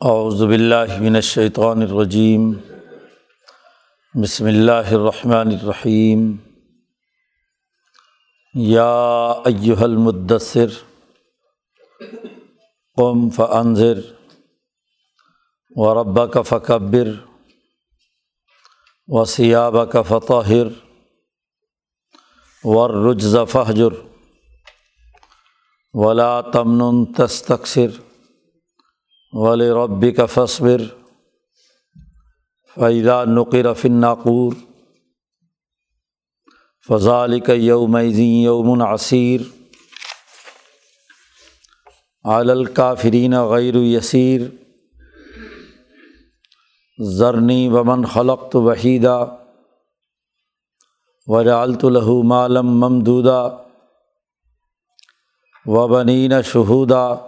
اعوذ باللہ من الشیطان الرجیم۔ بسم اللہ الرحمن الرحیم۔ یا ایہا المدثر، قم فانذر وربک فکبر وثیابک فطہر والرجز فہجر ولا تمن تستکثر۔ ولی ربی کا فصبر فیضا نقر فناقور فضال کا یوم یومن عصیر عالکافرین غیر یسیر ضرنی ومن خلقت وحیدہ وجالت لہو مالم ممدودہ وبنین شہودہ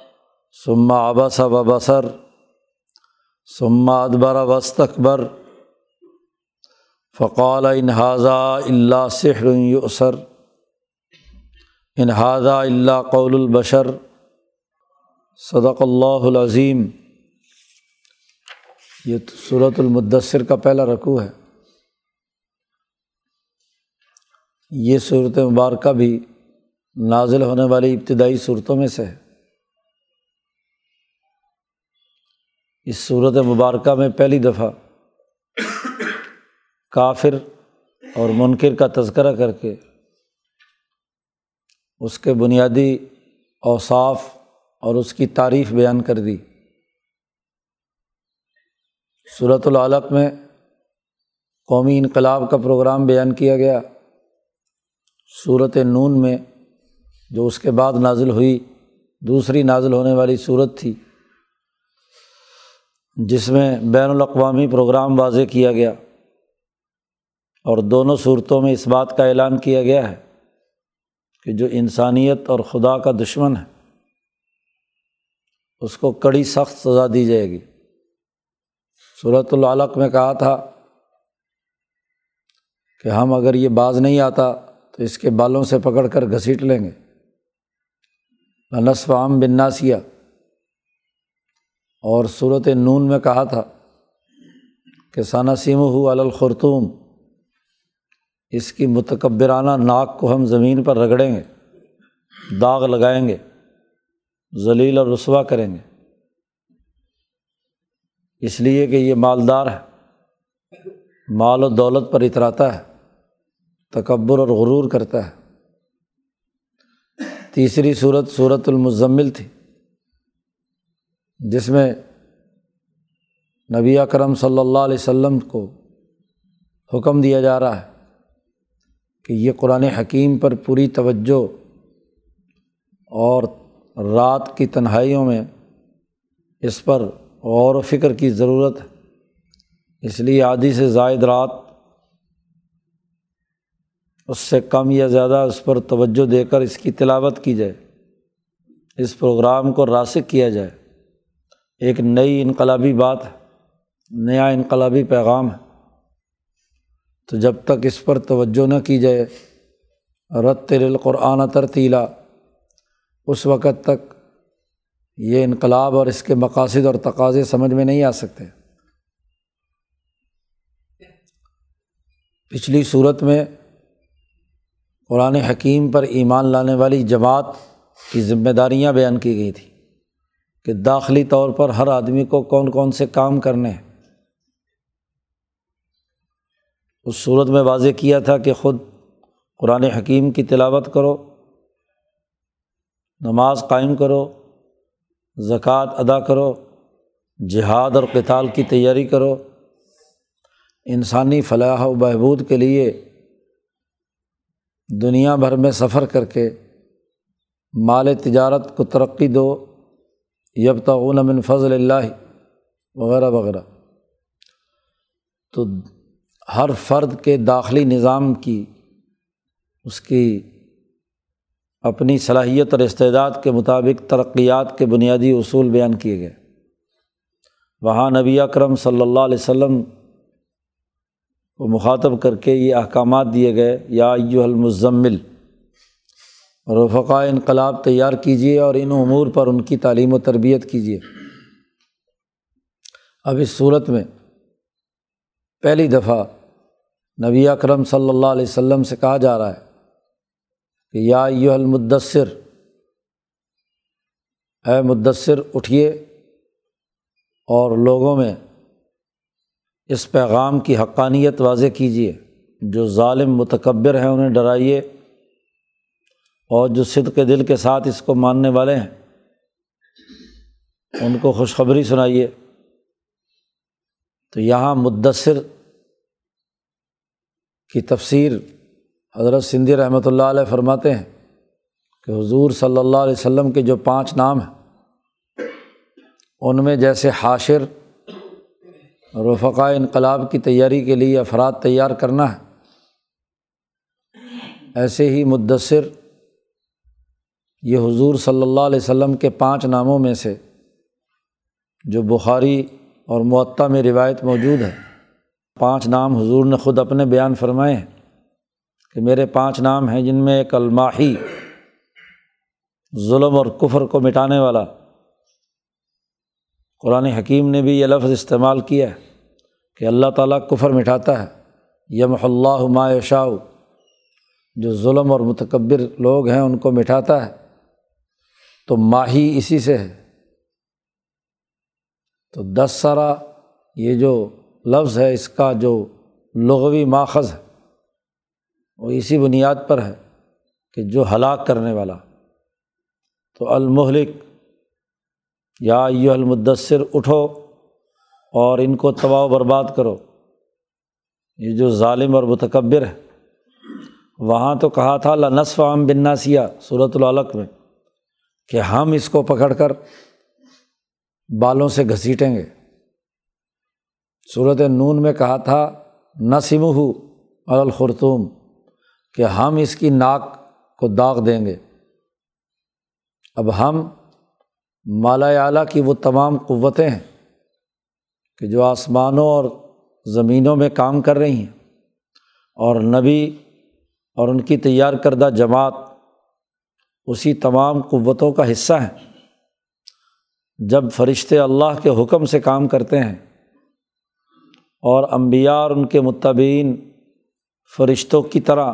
ثم قتل ابس و بصر ثم ادبر وسطبر فقال انحاظہ اللہ سحر یسر انحاظہ اللہ قول البشر. صدق اللہ العظیم. یہ صورت المدثر کا پہلا رقوع ہے۔ یہ صورت مبارکہ بھی نازل ہونے والی ابتدائی صورتوں میں سے ہے۔ اس صورت مبارکہ میں پہلی دفعہ کافر اور منکر کا تذکرہ کر کے اس کے بنیادی اوصاف اور اس کی تعریف بیان کر دی۔ صورت العلق میں قومی انقلاب کا پروگرام بیان کیا گیا۔ صورت نون میں جو اس کے بعد نازل ہوئی، دوسری نازل ہونے والی صورت تھی۔ جس میں بین الاقوامی پروگرام واضح کیا گیا اور دونوں صورتوں میں اس بات کا اعلان کیا گیا ہے کہ جو انسانیت اور خدا کا دشمن ہے، اس کو کڑی سخت سزا دی جائے گی۔ صورت العلق میں کہا تھا کہ ہم اگر یہ باز نہیں آتا تو اس کے بالوں سے پکڑ کر گھسیٹ لیں گے۔ نصف عام بناسیہ اور صورت نون میں کہا تھا کہ ثنا سیم ہو الخرتوم اس کی متکبرانہ ناک کو ہم زمین پر رگڑیں گے، داغ لگائیں گے، ذلیل اور رسوا کریں گے۔ اس لیے کہ یہ مالدار ہے، مال و دولت پر اتراتا ہے، تکبر اور غرور کرتا ہے۔ تیسری صورت صورت المزمل تھی۔ جس میں نبی اکرم صلی اللہ علیہ و سلم کو حکم دیا جا رہا ہے کہ یہ قرآن حکیم پر پوری توجہ اور رات کی تنہائیوں میں اس پر غور و فکر کی ضرورت ہے۔ اس لیے آدھی سے زائد رات اس سے کم یا زیادہ اس پر توجہ دے کر اس کی تلاوت کی جائے، اس پروگرام کو راسک کیا جائے۔ ایک نئی انقلابی بات نیا انقلابی پیغام ہے۔ تو جب تک اس پر توجہ نہ کی جائے رت القرآن ترتیلا، اس وقت تک یہ انقلاب اور اس کے مقاصد اور تقاضے سمجھ میں نہیں آ سکتے۔ پچھلی صورت میں قرآن حکیم پر ایمان لانے والی جماعت کی ذمہ داریاں بیان کی گئی تھیں۔ کہ داخلی طور پر ہر آدمی کو کون کون سے کام کرنے ہیں۔ اس صورت میں واضح کیا تھا کہ خود قرآن حکیم کی تلاوت کرو، نماز قائم کرو، زکوٰۃ ادا کرو، جہاد اور کتال کی تیاری کرو۔ انسانی فلاح و بہبود کے لیے دنیا بھر میں سفر کر کے مال تجارت کو ترقی دو۔ یب تعاون من فضل اللہ، وغیرہ وغیرہ۔ تو ہر فرد کے داخلی نظام کی، اس کی اپنی صلاحیت اور استعداد کے مطابق ترقیات کے بنیادی اصول بیان کیے گئے۔ وہاں نبی اکرم صلی اللہ علیہ وسلم کو مخاطب کر کے یہ احکامات دیے گئے، یا ایو المزمل رفقا انقلاب تیار کیجیے اور ان امور پر ان کی تعلیم و تربیت کیجیے اب اس صورت میں پہلی دفعہ نبی اکرم صلی اللہ علیہ وسلم سے کہا جا رہا ہے کہ یا یو المدثر، اے مدثر، اٹھیے اور لوگوں میں اس پیغام کی حقانیت واضح کیجیے جو ظالم متکبر ہیں انہیں ڈرائیے۔ اور جو صدق کے دل کے ساتھ اس کو ماننے والے ہیں، ان کو خوشخبری سنائیے۔ تو یہاں مدثر کی تفسیر حضرت سندھی رحمۃ اللہ علیہ فرماتے ہیں کہ حضور صلی اللہ علیہ وسلم کے جو پانچ نام ہیں، ان میں جیسے حاشر رفقا انقلاب کی تیاری کے لیے افراد تیار کرنا ہے، ایسے ہی مدثر یہ حضور صلی اللہ علیہ وسلم کے پانچ ناموں میں سے جو بخاری اور معطا میں روایت موجود ہے، پانچ نام حضور نے خود اپنے بیان فرمائے ہیں کہ میرے پانچ نام ہیں جن میں ایک الماحی، ظلم اور کفر کو مٹانے والا۔ قرآن حکیم نے بھی یہ لفظ استعمال کیا ہے کہ اللہ تعالیٰ کفر مٹھاتا ہے۔ یم اللہ ما شاء جو ظلم اور متکبر لوگ ہیں ان کو مٹھاتا ہے۔ تو ماہی اسی سے ہے۔ تو دس سارا یہ جو لفظ ہے، اس کا جو لغوی ماخذ ہے، وہ اسی بنیاد پر ہے کہ جو ہلاک کرنے والا۔ تو المحلک یا یہ المدثر، اٹھو اور ان کو تباہ و برباد کرو۔ یہ جو ظالم اور متکبر ہے، وہاں تو کہا تھا لنصف عام بناسیا صورت العلق میں۔ کہ ہم اس کو پکڑ کر بالوں سے گھسیٹیں گے۔ صورت نون میں کہا تھا نسم ہو الخرتوم کہ ہم اس کی ناک کو داغ دیں گے۔ اب ہم مالا اعلیٰ کی وہ تمام قوتیں ہیں کہ جو آسمانوں اور زمینوں میں کام کر رہی ہیں، اور نبی اور ان کی تیار کردہ جماعت اسی تمام قوتوں کا حصہ ہیں۔ جب فرشتے اللہ کے حکم سے کام کرتے ہیں اور امبیا اور ان کے متبین فرشتوں کی طرح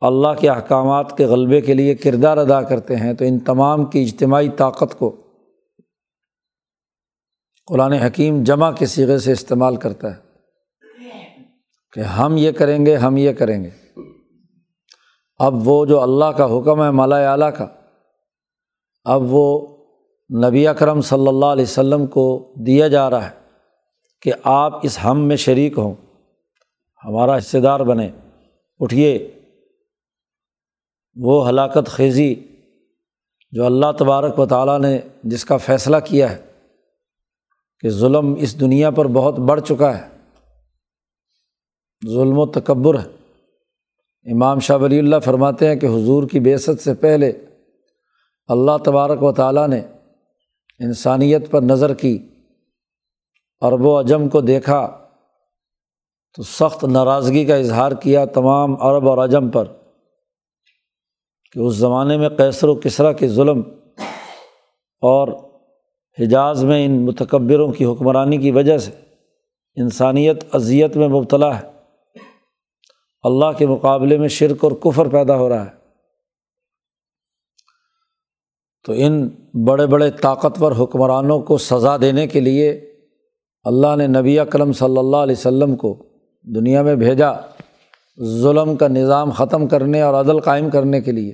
اللہ کے احکامات کے غلبے کے لیے کردار ادا کرتے ہیں، تو ان تمام کی اجتماعی طاقت کو قرآن حکیم جمع کے سیغے سے استعمال کرتا ہے کہ ہم یہ کریں گے، ہم یہ کریں گے۔ اب وہ جو اللہ کا حکم ہے مالا اعلیٰ کا، اب وہ نبی اکرم صلی اللہ علیہ وسلم کو دیا جا رہا ہے کہ آپ اس ہم میں شریک ہوں، ہمارا حصے دار بنے۔ اٹھیے، وہ ہلاکت خیزی جو اللہ تبارک و تعالیٰ نے جس کا فیصلہ کیا ہے کہ ظلم اس دنیا پر بہت بڑھ چکا ہے، ظلم و تکبر ہے۔ امام شاہ ولی اللہ فرماتے ہیں کہ حضور کی بیست سے پہلے اللہ تبارک و تعالیٰ نے انسانیت پر نظر کی عرب و اجم کو دیکھا تو سخت ناراضگی کا اظہار کیا تمام عرب اور اجم پر کہ اس زمانے میں کیسر و کسرا کے ظلم اور حجاز میں ان متکبروں کی حکمرانی کی وجہ سے انسانیت اذیت میں مبتلا ہے۔ اللہ کے مقابلے میں شرک اور کفر پیدا ہو رہا ہے۔ تو ان بڑے بڑے طاقتور حکمرانوں کو سزا دینے کے لیے اللہ نے نبی اکرم صلی اللہ علیہ وسلم کو دنیا میں بھیجا ظلم کا نظام ختم کرنے اور عدل قائم کرنے کے لیے۔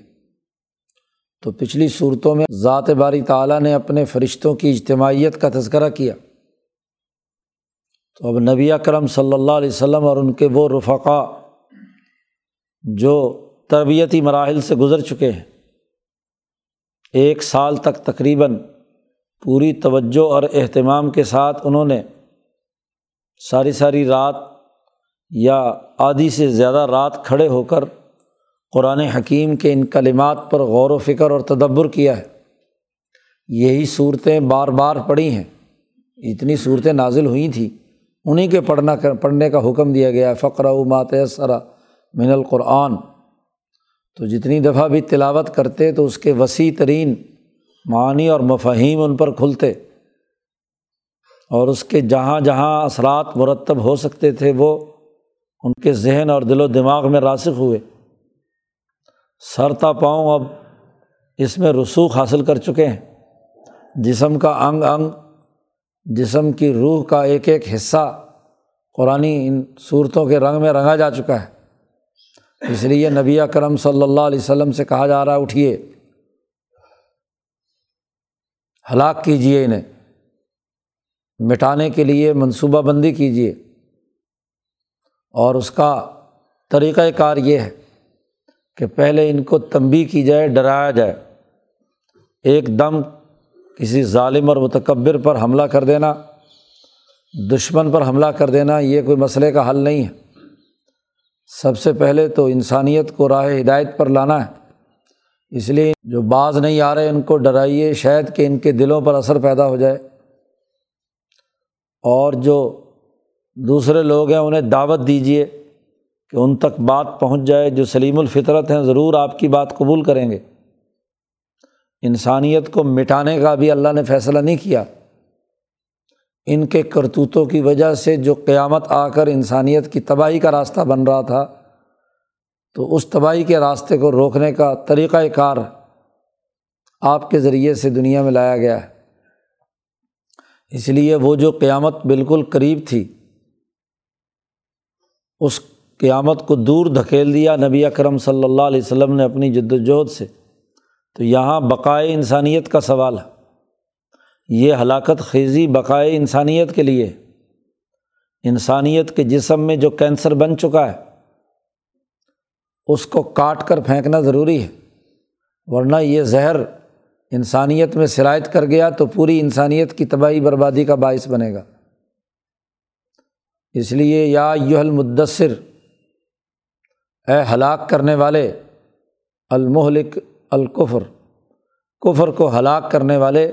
تو پچھلی صورتوں میں ذات باری تعالیٰ نے اپنے فرشتوں کی اجتماعیت کا تذکرہ کیا۔ تو اب نبی اکرم صلی اللہ علیہ وسلم اور ان کے وہ رفقا جو تربیتی مراحل سے گزر چکے ہیں، ایک سال تک تقریباً پوری توجہ اور اہتمام کے ساتھ انہوں نے ساری ساری رات یا آدھی سے زیادہ رات کھڑے ہو کر قرآن حکیم کے ان کلمات پر غور و فکر اور تدبر کیا ہے۔ یہی صورتیں بار بار پڑھی ہیں۔ اتنی صورتیں نازل ہوئی تھیں۔ انہیں کے پڑھنا پڑھنے کا حکم دیا گیا فقر و مات سرا من القرآن۔ تو جتنی دفعہ بھی تلاوت کرتے تو اس کے وسیع ترین معنی اور مفہیم ان پر کھلتے۔ اور اس کے جہاں جہاں اثرات مرتب ہو سکتے تھے وہ ان کے ذہن اور دل و دماغ میں راسخ ہوئے۔ سرتا پاؤں اب اس میں رسوخ حاصل کر چکے ہیں۔ جسم کا انگ انگ، جسم کی روح کا ایک ایک حصہ قرآن ان صورتوں کے رنگ میں رنگا جا چکا ہے۔ اس لیے نبی کرم صلی اللہ علیہ وسلم سے کہا جا رہا ہے، اٹھیے۔ ہلاک کیجیے انہیں۔ مٹانے کے لیے منصوبہ بندی کیجیے اور اس کا طریقۂ کار یہ ہے کہ پہلے ان کو تنبی کی جائے، ڈرایا جائے۔ ایک دم کسی ظالم اور متکبر پر حملہ کر دینا، دشمن پر حملہ کر دینا، یہ کوئی مسئلے کا حل نہیں ہے۔ سب سے پہلے تو انسانیت کو راہ ہدایت پر لانا ہے۔ اس لیے جو بعض نہیں آ رہے ان کو ڈرائیے، شاید کہ ان کے دلوں پر اثر پیدا ہو جائے۔ اور جو دوسرے لوگ ہیں، انہیں دعوت دیجیے کہ ان تک بات پہنچ جائے۔ جو سلیم الفطرت ہیں، ضرور آپ کی بات قبول کریں گے۔ انسانیت کو مٹانے کا بھی اللہ نے فیصلہ نہیں کیا۔ ان کے کرتوتوں کی وجہ سے جو قیامت آ کر انسانیت کی تباہی کا راستہ بن رہا تھا، تو اس تباہی کے راستے کو روکنے کا طریقۂ کار آپ کے ذریعے سے دنیا میں لایا گیا ہے۔ اس لیے وہ جو قیامت بالکل قریب تھی، اس قیامت کو دور دھکیل دیا نبی اکرم صلی اللہ علیہ وسلم نے اپنی جد وجہد سے، تو یہاں بقائے انسانیت کا سوال ہے۔ یہ ہلاکت خیزی بقائے انسانیت کے لیے۔ انسانیت کے جسم میں جو کینسر بن چکا ہے، اس کو کاٹ کر پھینکنا ضروری ہے، ورنہ یہ زہر انسانیت میں شرائط کر گیا تو پوری انسانیت کی تباہی بربادی کا باعث بنے گا۔ اس لیے یا یو المدثر، اے ہلاک کرنے والے المحلک الکفر، کفر کو ہلاک کرنے والے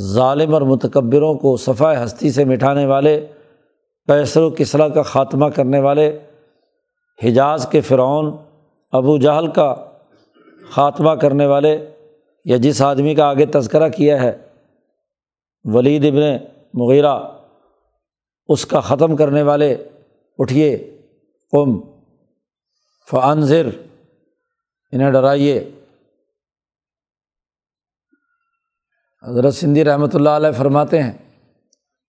ظالم اور متکبروں کو صفائے ہستی سے مٹھانے والے پیسر و کسرا کا خاتمہ کرنے والے، حجاز کے فرعون، ابو جہل کا خاتمہ کرنے والے، یا جس آدمی کا آگے تذکرہ کیا ہے، ولید ابن مغیرہ، اس کا ختم کرنے والے، اٹھیے، قم فنظر انہیں ڈرائیے۔ حضرت سندھی رحمۃ اللہ علیہ فرماتے ہیں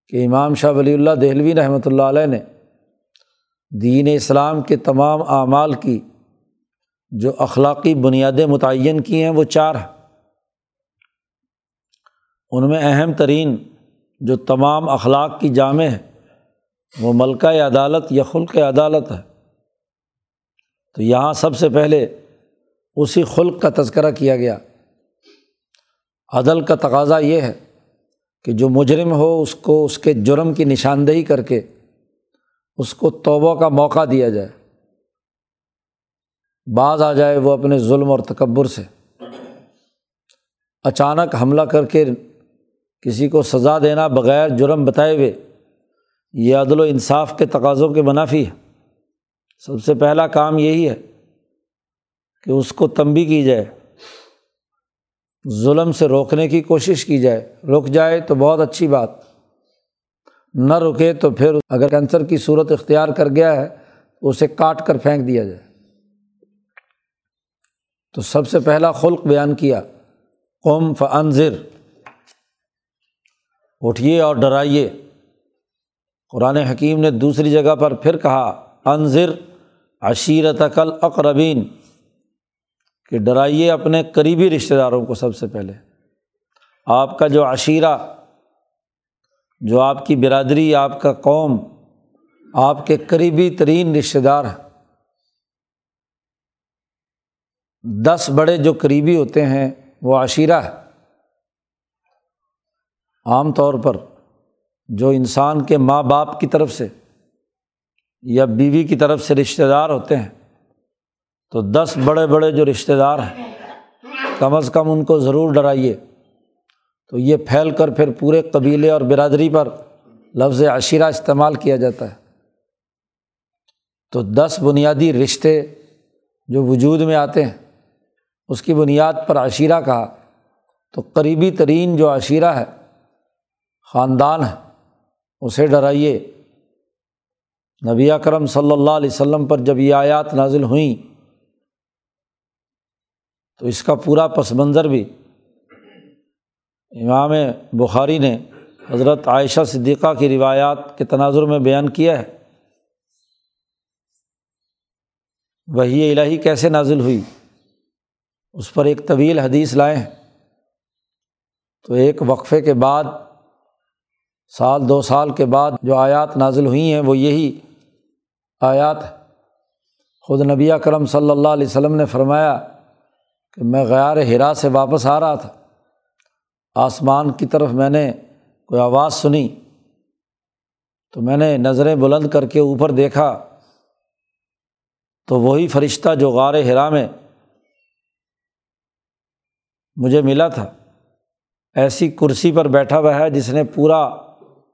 کہ امام شاہ ولی اللہ دہلوی رحمۃ اللہ علیہ نے دین اسلام کے تمام اعمال کی جو اخلاقی بنیادیں متعین کی ہیں وہ چار ہیں۔ ان میں اہم ترین جو تمام اخلاق کی جامع ہے وہ ملکہ عدالت یا خلق عدالت ہے۔ تو یہاں سب سے پہلے اسی خلق کا تذکرہ کیا گیا۔ عدل کا تقاضا یہ ہے کہ جو مجرم ہو اس کو اس کے جرم کی نشاندہی کر کے اس کو توبہ کا موقع دیا جائے۔ بعض آ جائے وہ اپنے ظلم اور تکبر سے۔ اچانک حملہ کر کے کسی کو سزا دینا بغیر جرم بتائے ہوئے، یہ عدل و انصاف کے تقاضوں کے منافی ہے۔ سب سے پہلا کام یہی ہے کہ اس کو تنبی کی جائے۔ ظلم سے روکنے کی کوشش کی جائے۔ رک جائے تو بہت اچھی بات۔ نہ رکے تو پھر اگر کینسر کی صورت اختیار کر گیا ہے تو اسے کاٹ کر پھینک دیا جائے۔ تو سب سے پہلا خلق بیان کیا۔ قوم فنظر اٹھیے اور ڈرائیے۔ قرآن حکیم نے دوسری جگہ پر پھر کہا انضر عشیرت عقل اقربین کہ ڈرائیے اپنے قریبی رشتہ داروں کو سب سے پہلے۔ آپ کا جو عشیرہ، جو آپ کی برادری، آپ کا قوم، آپ کے قریبی ترین رشتہ دار ہیں۔ دس بڑے جو قریبی ہوتے ہیں، وہ عشیرہ ہے عام طور پر جو انسان کے ماں باپ کی طرف سے یا بیوی کی طرف سے رشتہ دار ہوتے ہیں تو دس بڑے بڑے جو رشتہ دار ہیں، کم از کم ان کو ضرور ڈرائیے۔ تو یہ پھیل کر پھر پورے قبیلے اور برادری پر لفظ عشیرہ استعمال کیا جاتا ہے۔ تو دس بنیادی رشتے جو وجود میں آتے ہیں، اس کی بنیاد پر عشیرہ کہا۔ تو قریبی ترین جو عشیرہ ہے، خاندان ہے، اسے ڈرائیے۔ نبی کرم صلی اللہ علیہ وسلم پر جب یہ آیات نازل ہوئیں تو اس کا پورا پس منظر بھی امام بخاری نے حضرت عائشہ صدیقہ کی روایات کے تناظر میں بیان کیا ہے۔ وہی الہی کیسے نازل ہوئی؟ اس پر ایک طویل حدیث لائے ہیں۔ تو ایک وقفے کے بعد، سال دو سال کے بعد جو آیات نازل ہوئی ہیں، وہ یہی آیات خود نبی کرم صلی اللہ علیہ وسلم نے فرمایا کہ میں غیر ہرا سے واپس آ رہا تھا۔ آسمان کی طرف میں نے کوئی آواز سنی۔ تو میں نے نظریں بلند کر کے اوپر دیکھا۔ تو وہی فرشتہ جو غار ہرا میں مجھے ملا تھا۔ ایسی کرسی پر بیٹھا ہوا ہے جس نے پورا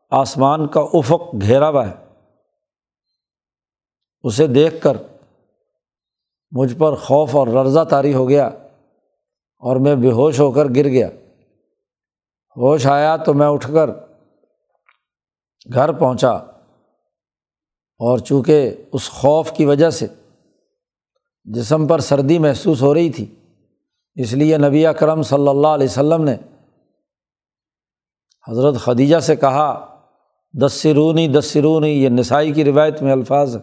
آسمان کا افق گھیرا ہوا ہے۔ اسے دیکھ کر مجھ پر خوف اور رضا طاری ہو گیا۔ اور میں بے ہوش ہو کر گر گیا۔ ہوش آیا تو میں اٹھ کر گھر پہنچا اور چونکہ اس خوف کی وجہ سے جسم پر سردی محسوس ہو رہی تھی، اس لیے نبی اکرم صلی اللہ علیہ وسلم نے حضرت خدیجہ سے کہا دس سرونی دس سرونی یہ نسائی کی روایت میں الفاظ ہے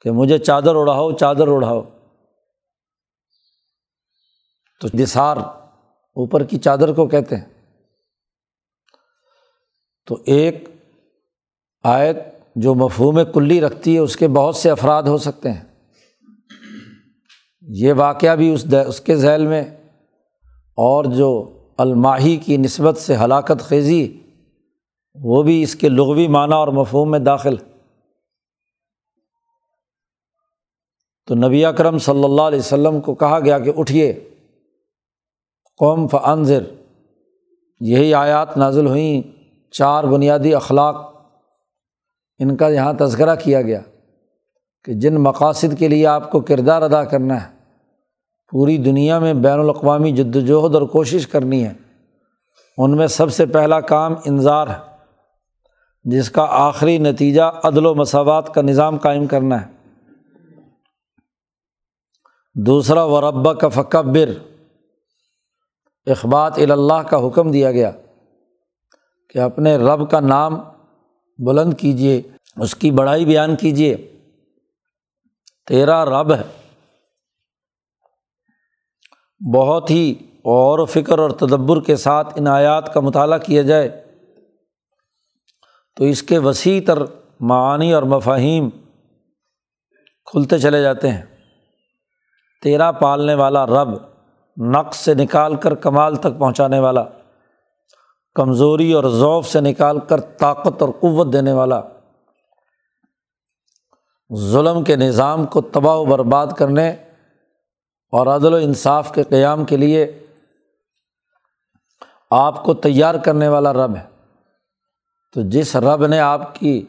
کہ مجھے چادر اڑاؤ چادر اڑاؤ۔ تو دسار اوپر کی چادر کو کہتے ہیں۔ تو ایک آیت جو مفہوم کلی رکھتی ہے، اس کے بہت سے افراد ہو سکتے ہیں۔ یہ واقعہ بھی اس اس کے ذیل میں۔ اور جو الماہی کی نسبت سے ہلاکت خیزی، وہ بھی اس کے لغوی معنیٰ اور مفہوم میں داخل۔ تو نبی اکرم صلی اللہ علیہ وسلم کو کہا گیا کہ اٹھیے۔ قوم فنظر یہی آیات نازل ہوئیں، چار بنیادی اخلاق۔ ان کا یہاں تذکرہ کیا گیا کہ جن مقاصد کے لیے آپ کو کردار ادا کرنا ہے، پوری دنیا میں بین الاقوامی جد وجہد اور کوشش کرنی ہے۔ ان میں سب سے پہلا کام انظار ہے، جس کا آخری نتیجہ عدل و مساوات کا نظام قائم کرنا ہے۔ دوسرا وربا کا فکبر۔ اخبات اللہ کا حکم دیا گیا کہ اپنے رب کا نام بلند کیجیے اس کی بڑائی بیان کیجیے تیرا رب ہے۔ بہت ہی غور و فکر اور تدبر کے ساتھ ان آیات کا مطالعہ کیا جائے۔ تو اس کے وسیع تر معانی اور مفاہیم کھلتے چلے جاتے ہیں۔ تیرا پالنے والا رب نقص سے نکال کر کمال تک پہنچانے والا، کمزوری اور ذوف سے نکال کر طاقت اور قوت دینے والا، ظلم کے نظام کو تباہ و برباد کرنے اور عدل و انصاف کے قیام کے لیے آپ کو تیار کرنے والا رب ہے۔ تو جس رب نے آپ کی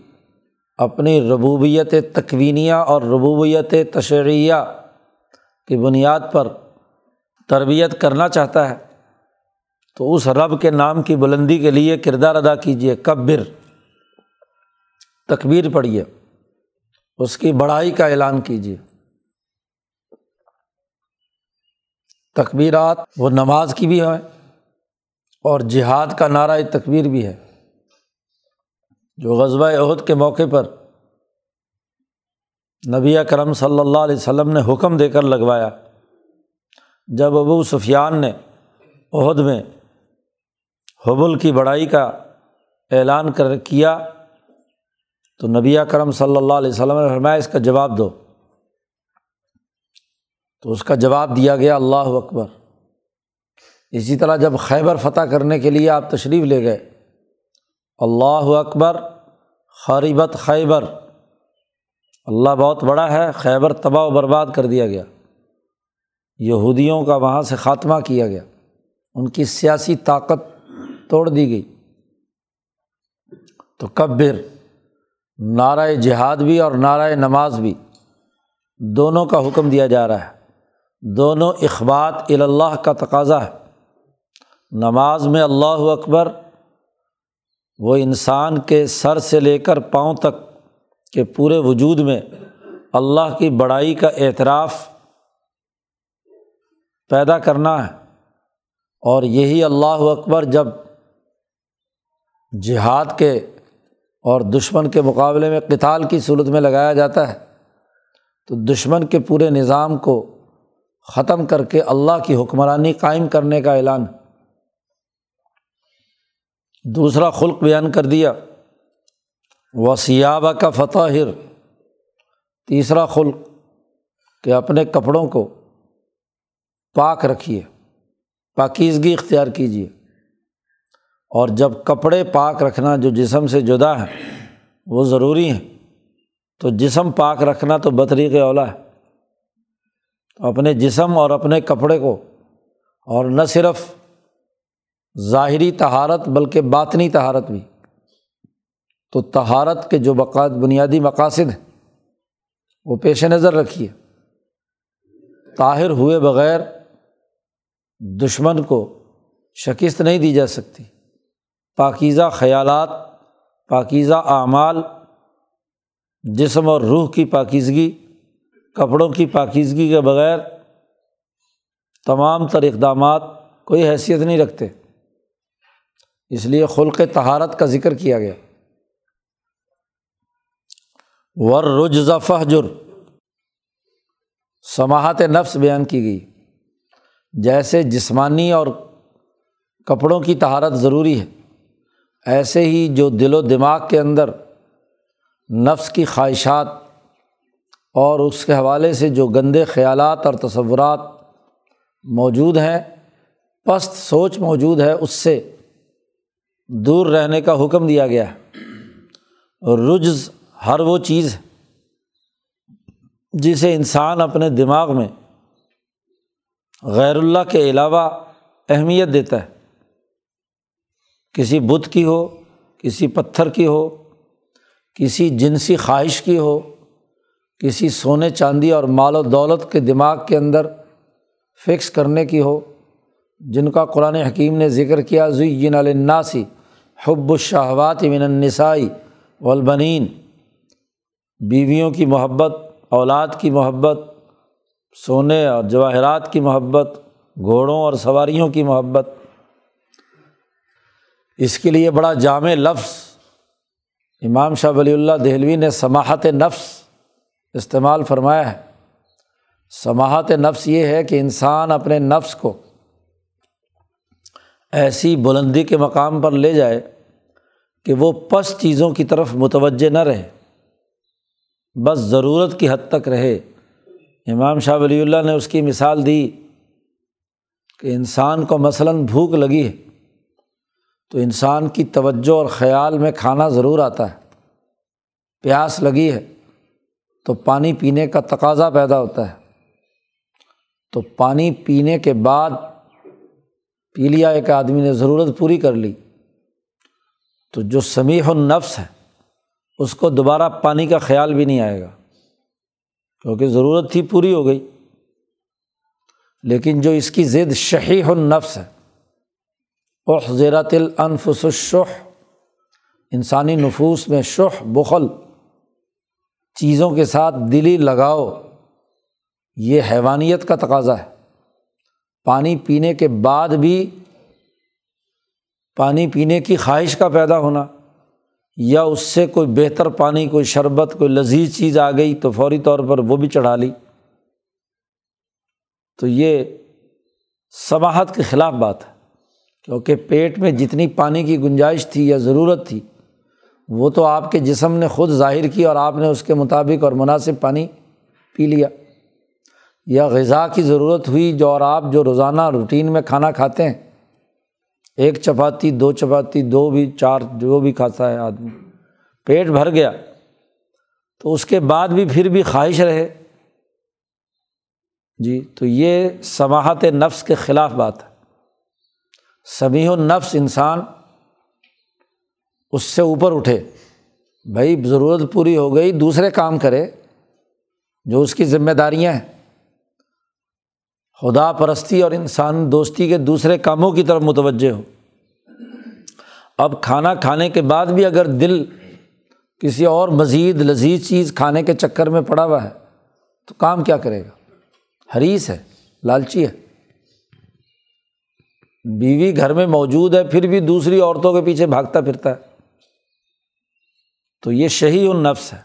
اپنی ربوبیت تکوینیہ اور ربوبیت تشریعہ کی بنیاد پر تربیت کرنا چاہتا ہے، تو اس رب کے نام کی بلندی کے لیے کردار ادا کیجیے کبر۔ تکبیر پڑھیے اس کی بڑائی کا اعلان کیجیے تقبیرات وہ نماز کی بھی ہیں اور جہاد کا نعرہ تکبیر بھی ہے۔ جو غزبۂ عہد کے موقع پر نبی کرم صلی اللہ علیہ وسلم نے حکم دے کر لگوایا جب ابو سفیان نے عہد میں حبل کی بڑائی کا اعلان کر کیا تو نبی کرم صلی اللہ علیہ وسلم نے فرمایا، اس کا جواب دو۔ تو اس کا جواب دیا گیا، اللہ اکبر۔ اسی طرح جب خیبر فتح کرنے کے لیے آپ تشریف لے گئے، اللہ اکبر، خریبت خیبر۔ اللہ بہت بڑا ہے، خیبر تباہ و برباد کر دیا گیا۔ یہودیوں کا وہاں سے خاتمہ کیا گیا۔ ان کی سیاسی طاقت توڑ دی گئی۔ تو کبر نعرۂ جہاد بھی اور نعرۂ نماز بھی دونوں کا حکم دیا جا رہا ہے۔ دونوں اخبات اللہ کا تقاضا ہے۔ نماز میں اللہ اکبر وہ انسان کے سر سے لے کر پاؤں تک کے پورے وجود میں اللہ کی بڑائی کا اعتراف پیدا کرنا ہے۔ اور یہی اللہ اکبر جب جہاد کے اور دشمن کے مقابلے میں کتال کی صورت میں لگایا جاتا ہے، تو دشمن کے پورے نظام کو ختم کر کے اللہ کی حکمرانی قائم کرنے کا اعلان۔ دوسرا خلق بیان کر دیا وسیابہ کا فتح تیسرا خلق کہ اپنے کپڑوں کو پاک رکھیے، پاکیزگی اختیار کیجیے۔ اور جب کپڑے پاک رکھنا جو جسم سے جدا ہے وہ ضروری ہیں۔ تو جسم پاک رکھنا تو بطریق اولا ہے۔ تو اپنے جسم اور اپنے کپڑے کو، اور نہ صرف ظاہری تہارت بلکہ باطنی تہارت بھی۔ تو تہارت کے جو بقا بنیادی مقاصد ہیں، وہ پیش نظر رکھیے۔ طاہر ہوئے بغیر دشمن کو شکست نہیں دی جا سکتی۔ پاکیزہ خیالات، پاکیزہ اعمال، جسم اور روح کی پاکیزگی، کپڑوں کی پاکیزگی کے بغیر تمام تر اقدامات کوئی حیثیت نہیں رکھتے۔ اس لیے خلق تہارت کا ذکر کیا گیا۔ ور رجز فہجر سماہت نفس بیان کی گئی۔ جیسے جسمانی اور کپڑوں کی تہارت ضروری ہے، ایسے ہی جو دل و دماغ کے اندر نفس کی خواہشات اور اس کے حوالے سے جو گندے خیالات اور تصورات موجود ہیں، پست سوچ موجود ہے، اس سے دور رہنے کا حکم دیا گیا ہے۔ رجز ہر وہ چیز ہے جسے انسان اپنے دماغ میں غیر اللہ کے علاوہ اہمیت دیتا ہے۔ کسی بت کی ہو، کسی پتھر کی ہو، کسی جنسی خواہش کی ہو، کسی سونے چاندی اور مال و دولت کے دماغ کے اندر فکس کرنے کی ہو، جن کا قرآن حکیم نے ذکر کیا، زین الناسی حب الشہوات من النسائی والبنین بیویوں کی محبت، اولاد کی محبت سونے اور جواہرات کی محبت، گھوڑوں اور سواریوں کی محبت۔ اس کے لیے بڑا جامع لفظ امام شاہ ولی اللہ دہلوی نے سماحت نفس استعمال فرمایا ہے۔ سماحت نفس یہ ہے کہ انسان اپنے نفس کو ایسی بلندی کے مقام پر لے جائے کہ وہ پس چیزوں کی طرف متوجہ نہ رہے، بس ضرورت کی حد تک رہے۔ امام شاہ ولی اللہ نے اس کی مثال دی کہ انسان کو مثلاً بھوک لگی ہے تو انسان کی توجہ اور خیال میں کھانا ضرور آتا ہے، پیاس لگی ہے تو پانی پینے کا تقاضا پیدا ہوتا ہے۔ تو پانی پینے کے بعد پی لیا، ایک آدمی نے ضرورت پوری کر لی۔ تو جو سمیح النفس ہے، اس کو دوبارہ پانی کا خیال بھی نہیں آئے گا۔ کیونکہ ضرورت تھی پوری ہو گئی۔ لیکن جو اس کی ضد شہیح النفس ہے، احضرت الانفس الشح، انسانی نفوس میں شح، بخل، چیزوں کے ساتھ دلی لگاؤ، یہ حیوانیت کا تقاضا ہے۔ پانی پینے کے بعد بھی پانی پینے کی خواہش کا پیدا ہونا۔ یا اس سے کوئی بہتر پانی، کوئی شربت، کوئی لذیذ چیز آ گئی تو فوری طور پر وہ بھی چڑھا لی۔ تو یہ سماہت کے خلاف بات ہے۔ کیونکہ پیٹ میں جتنی پانی کی گنجائش تھی یا ضرورت تھی، وہ تو آپ کے جسم نے خود ظاہر کی اور آپ نے اس کے مطابق اور مناسب پانی پی لیا۔ یا غذا کی ضرورت ہوئی جو اور آپ جو روزانہ روٹین میں کھانا کھاتے ہیں ایک چپاتی، دو چپاتی، دو بھی، چار جو بھی کھاتا ہے آدمی۔ پیٹ بھر گیا۔ تو اس کے بعد بھی پھر بھی خواہش رہے۔ جی تو یہ سماہت نفس کے خلاف بات ہے۔ سمیع و نفس انسان اس سے اوپر اٹھے۔ بھائی، ضرورت پوری ہو گئی، دوسرے کام کرے جو اس کی ذمہ داریاں ہیں۔ خدا پرستی اور انسان دوستی کے دوسرے کاموں کی طرف متوجہ ہو۔ اب کھانا کھانے کے بعد بھی اگر دل کسی اور مزید لذیذ چیز کھانے کے چکر میں پڑا ہوا ہے، تو کام کیا کرے گا؟ حریث ہے، لالچی ہے۔ بیوی گھر میں موجود ہے، پھر بھی دوسری عورتوں کے پیچھے بھاگتا پھرتا ہے۔ تو یہ شہی النفس ہے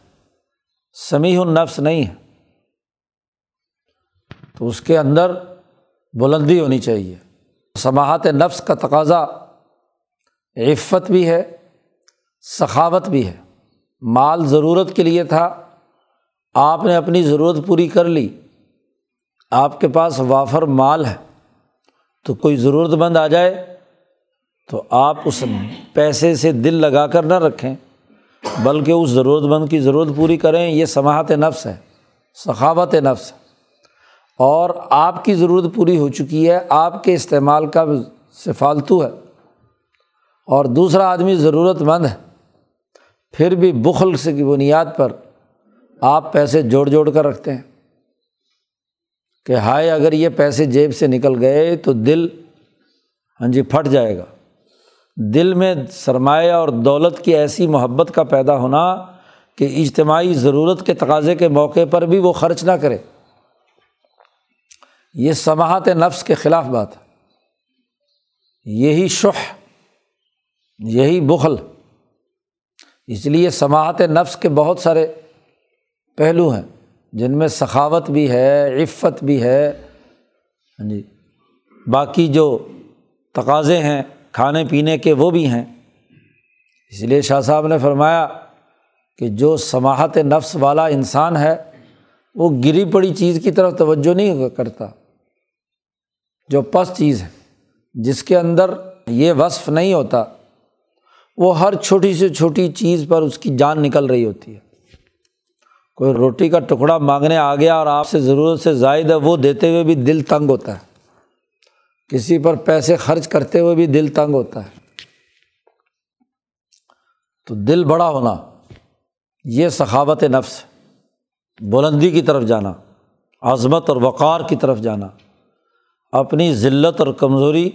سمیع النفس نہیں ہے۔ تو اس کے اندر بلندی ہونی چاہیے۔ سماعت نفس کا تقاضا عفت بھی ہے، سخاوت بھی ہے۔ مال ضرورت کے لیے تھا، آپ نے اپنی ضرورت پوری کر لی، آپ کے پاس وافر مال ہے، تو کوئی ضرورت مند آ جائے تو آپ اس پیسے سے دل لگا کر نہ رکھیں، بلکہ اس ضرورت مند کی ضرورت پوری کریں۔ یہ سماعت نفس ہے، سخاوت نفس ہے۔ اور آپ کی ضرورت پوری ہو چکی ہے، آپ کے استعمال کا سے فالتو ہے۔ اور دوسرا آدمی ضرورت مند ہے۔ پھر بھی بخل سے کی بنیاد پر آپ پیسے جوڑ جوڑ کر رکھتے ہیں۔ کہ ہائے، اگر یہ پیسے جیب سے نکل گئے تو دل ہاں جی پھٹ جائے گا۔ دل میں سرمایہ اور دولت کی ایسی محبت کا پیدا ہونا کہ اجتماعی ضرورت کے تقاضے کے موقع پر بھی وہ خرچ نہ کرے۔ یہ سماعت نفس کے خلاف بات ہے۔ یہی شح، یہی بخل۔ اس لیے سماعت نفس کے بہت سارے پہلو ہیں، جن میں سخاوت بھی ہے، عفت بھی ہے۔ ہاں جی۔ باقی جو تقاضے ہیں، کھانے پینے کے وہ بھی ہیں۔ اس لیے شاہ صاحب نے فرمایا کہ جو سماعت نفس والا انسان ہے، وہ گری پڑی چیز کی طرف توجہ نہیں کرتا۔ جو پس چیز ہے، جس کے اندر یہ وصف نہیں ہوتا، وہ ہر چھوٹی سے چھوٹی چیز پر اس کی جان نکل رہی ہوتی ہے۔ کوئی روٹی کا ٹکڑا مانگنے آ گیا اور آپ سے ضرورت سے زائد ہے، وہ دیتے ہوئے بھی دل تنگ ہوتا ہے۔ کسی پر پیسے خرچ کرتے ہوئے بھی دل تنگ ہوتا ہے۔ تو دل بڑا ہونا، یہ سخاوت نفس، بلندی کی طرف جانا، عظمت اور وقار کی طرف جانا۔ اپنی ذلت اور کمزوری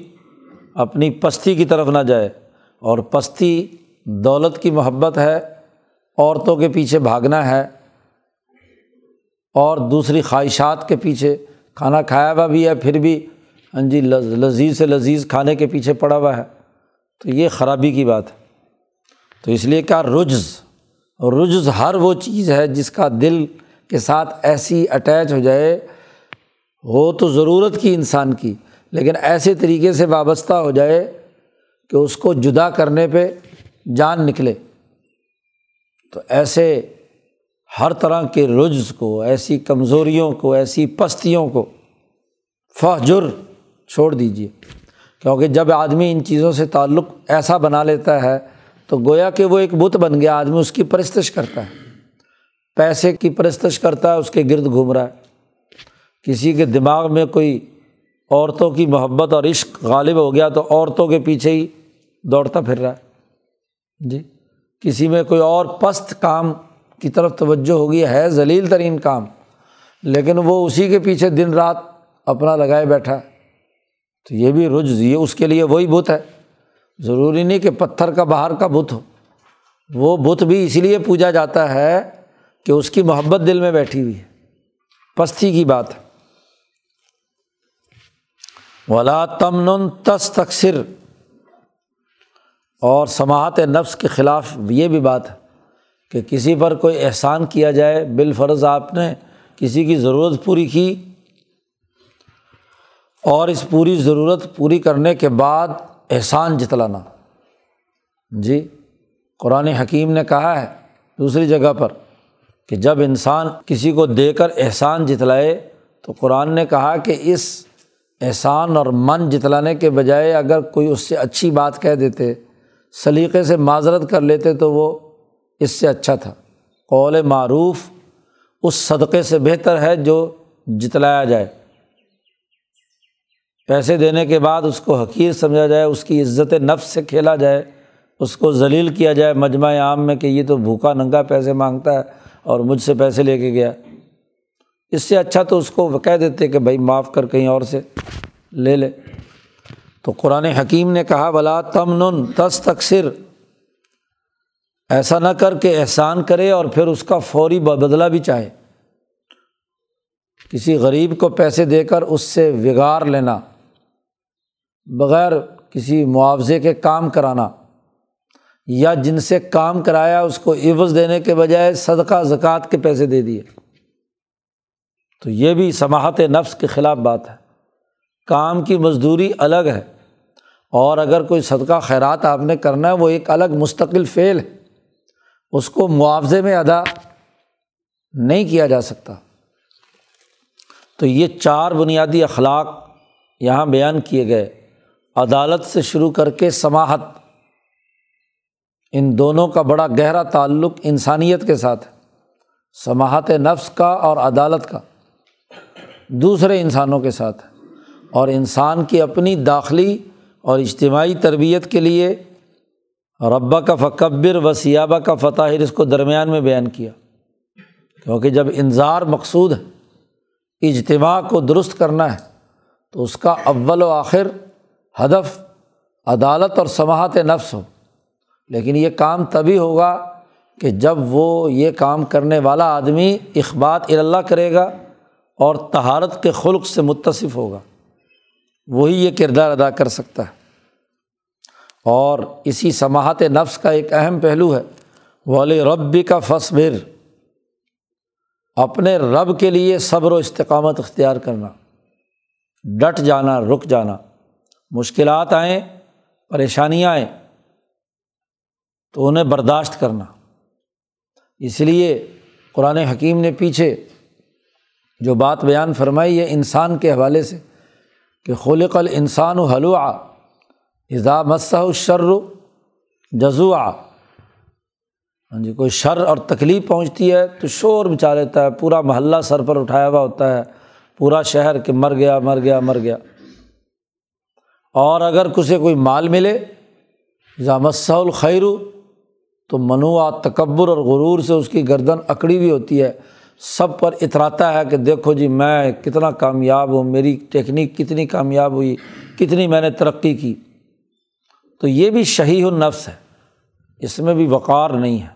اپنی پستی کی طرف نہ جائے اور پستی دولت کی محبت ہے، عورتوں کے پیچھے بھاگنا ہے اور دوسری خواہشات کے پیچھے کھانا کھایا ہوا بھی ہے، پھر بھی ہاں جی لذیذ سے لذیذ کھانے کے پیچھے پڑا ہوا ہے۔ تو یہ خرابی کی بات ہے۔ تو اس لیے کیا رجز رجز ہر وہ چیز ہے جس کا دل کے ساتھ ایسی اٹیچ ہو جائے ہو تو ضرورت کی انسان کی، لیکن ایسے طریقے سے وابستہ ہو جائے کہ اس کو جدا کرنے پہ جان نکلے۔ تو ایسے ہر طرح کے رجز کو، ایسی کمزوریوں کو، ایسی پستیوں کو فہجر چھوڑ دیجیے کیونکہ جب آدمی ان چیزوں سے تعلق ایسا بنا لیتا ہے، تو گویا کہ وہ ایک بت بن گیا، آدمی اس کی پرستش کرتا ہے۔ پیسے کی پرستش کرتا ہے، اس کے گرد گھوم رہا ہے۔ کسی کے دماغ میں کوئی عورتوں کی محبت اور عشق غالب ہو گیا تو عورتوں کے پیچھے ہی دوڑتا پھر رہا ہے۔ جی کسی میں کوئی اور پست کام کی طرف توجہ ہوگی، ہے ذلیل ترین کام، لیکن وہ اسی کے پیچھے دن رات اپنا لگائے بیٹھا۔ تو یہ بھی رج یہ اس کے لیے وہی بت ہے۔ ضروری نہیں کہ پتھر کا باہر کا بت ہو۔ وہ بت بھی اسی لیے پوجا جاتا ہے کہ اس کی محبت دل میں بیٹھی ہوئی ہے۔ پستی کی بات ہے۔ ولا تمن تس تقسر اور سماعت نفس کے خلاف یہ بھی بات ہے کہ کسی پر کوئی احسان کیا جائے، بالفرض آپ نے کسی کی ضرورت پوری کی اور اس پوری ضرورت پوری کرنے کے بعد احسان جتلانا۔ جی قرآن حکیم نے کہا ہے دوسری جگہ پر کہ جب انسان کسی کو دے کر احسان جتلائے تو قرآن نے کہا کہ اس احسان اور من جتلانے کے بجائے اگر کوئی اس سے اچھی بات کہہ دیتے، سلیقے سے معذرت کر لیتے تو وہ اس سے اچھا تھا۔ قول معروف اس صدقے سے بہتر ہے جو جتلایا جائے۔ پیسے دینے کے بعد اس کو حقیر سمجھا جائے، اس کی عزت نفس سے کھیلا جائے، اس کو ذلیل کیا جائے۔ مجمع عام میں کہ یہ تو بھوکا ننگا پیسے مانگتا ہے اور مجھ سے پیسے لے کے گیا۔ اس سے اچھا تو اس کو کہہ دیتے کہ بھائی معاف کر کہیں اور سے، لے لے۔ تو قرآن حکیم نے کہا بلا تم تس تقسر ایسا نہ کر کے احسان کرے اور پھر اس کا فوری بدلہ بھی چاہے۔ کسی غریب کو پیسے دے کر اس سے وگار لینا، بغیر کسی معاوضے کے کام کرانا، یا جن سے کام کرایا اس کو عوض دینے کے بجائے صدقہ، زکوٰۃ کے پیسے دے دیے۔ تو یہ بھی سماحت نفس کے خلاف بات ہے۔ کام کی مزدوری الگ ہے۔ اور اگر کوئی صدقہ خیرات آپ نے کرنا ہے، وہ ایک الگ مستقل فعل ہے۔ اس کو معاوضے میں ادا نہیں کیا جا سکتا۔ تو یہ چار بنیادی اخلاق یہاں بیان کیے گئے۔ عدالت سے شروع کر کے سماہت ان دونوں کا بڑا گہرا تعلق انسانیت کے ساتھ ہے۔ سماہت نفس کا اور عدالت کا۔ دوسرے انسانوں کے ساتھ ہے۔ اور انسان کی اپنی داخلی اور اجتماعی تربیت کے لیے ربا کا فکبر و سیابہ کا فتح اس کو درمیان میں بیان کیا۔ کیونکہ جب انظار مقصود ہے، اجتماع کو درست کرنا ہے، تو اس کا اول و آخر ہدف عدالت اور سماعت نفس ہو۔ لیکن یہ کام تبھی ہوگا کہ جب وہ یہ کام کرنے والا آدمی اخبات اللہ کرے گا اور تہارت کے خلق سے متصف ہوگا۔ وہی یہ کردار ادا کر سکتا ہے۔ اور اسی سماعت نفس کا ایک اہم پہلو ہے۔ ولی ربی کا فصبر اپنے رب کے لیے صبر و استقامت اختیار کرنا۔ ڈٹ جانا، رک جانا۔ مشکلات آئیں، پریشانیاں آئیں، تو انہیں برداشت کرنا۔ اس لیے قرآن حکیم نے پیچھے جو بات بیان فرمائی ہے انسان کے حوالے سے کہ خلق الانسان و حلوع اضا مسّ شر جزوا ہاں جی کوئی شر اور تکلیف پہنچتی ہے تو شور بچا لیتا ہے، پورا محلہ سر پر اٹھایا ہوا ہوتا ہے، پورا شہر کہ مر گیا مر گیا مر گیا۔ اور اگر کسے کوئی مال ملے مسّ الخیر، تو منوع، تکبر اور غرور سے اس کی گردن اکڑی بھی ہوتی ہے۔ سب پر اتراتا ہے کہ دیکھو جی میں کتنا کامیاب ہوں، میری ٹیکنیک کتنی کامیاب ہوئی، کتنی میں نے ترقی کی۔ تو یہ بھی شہی النفس ہے، اس میں بھی وقار نہیں ہے۔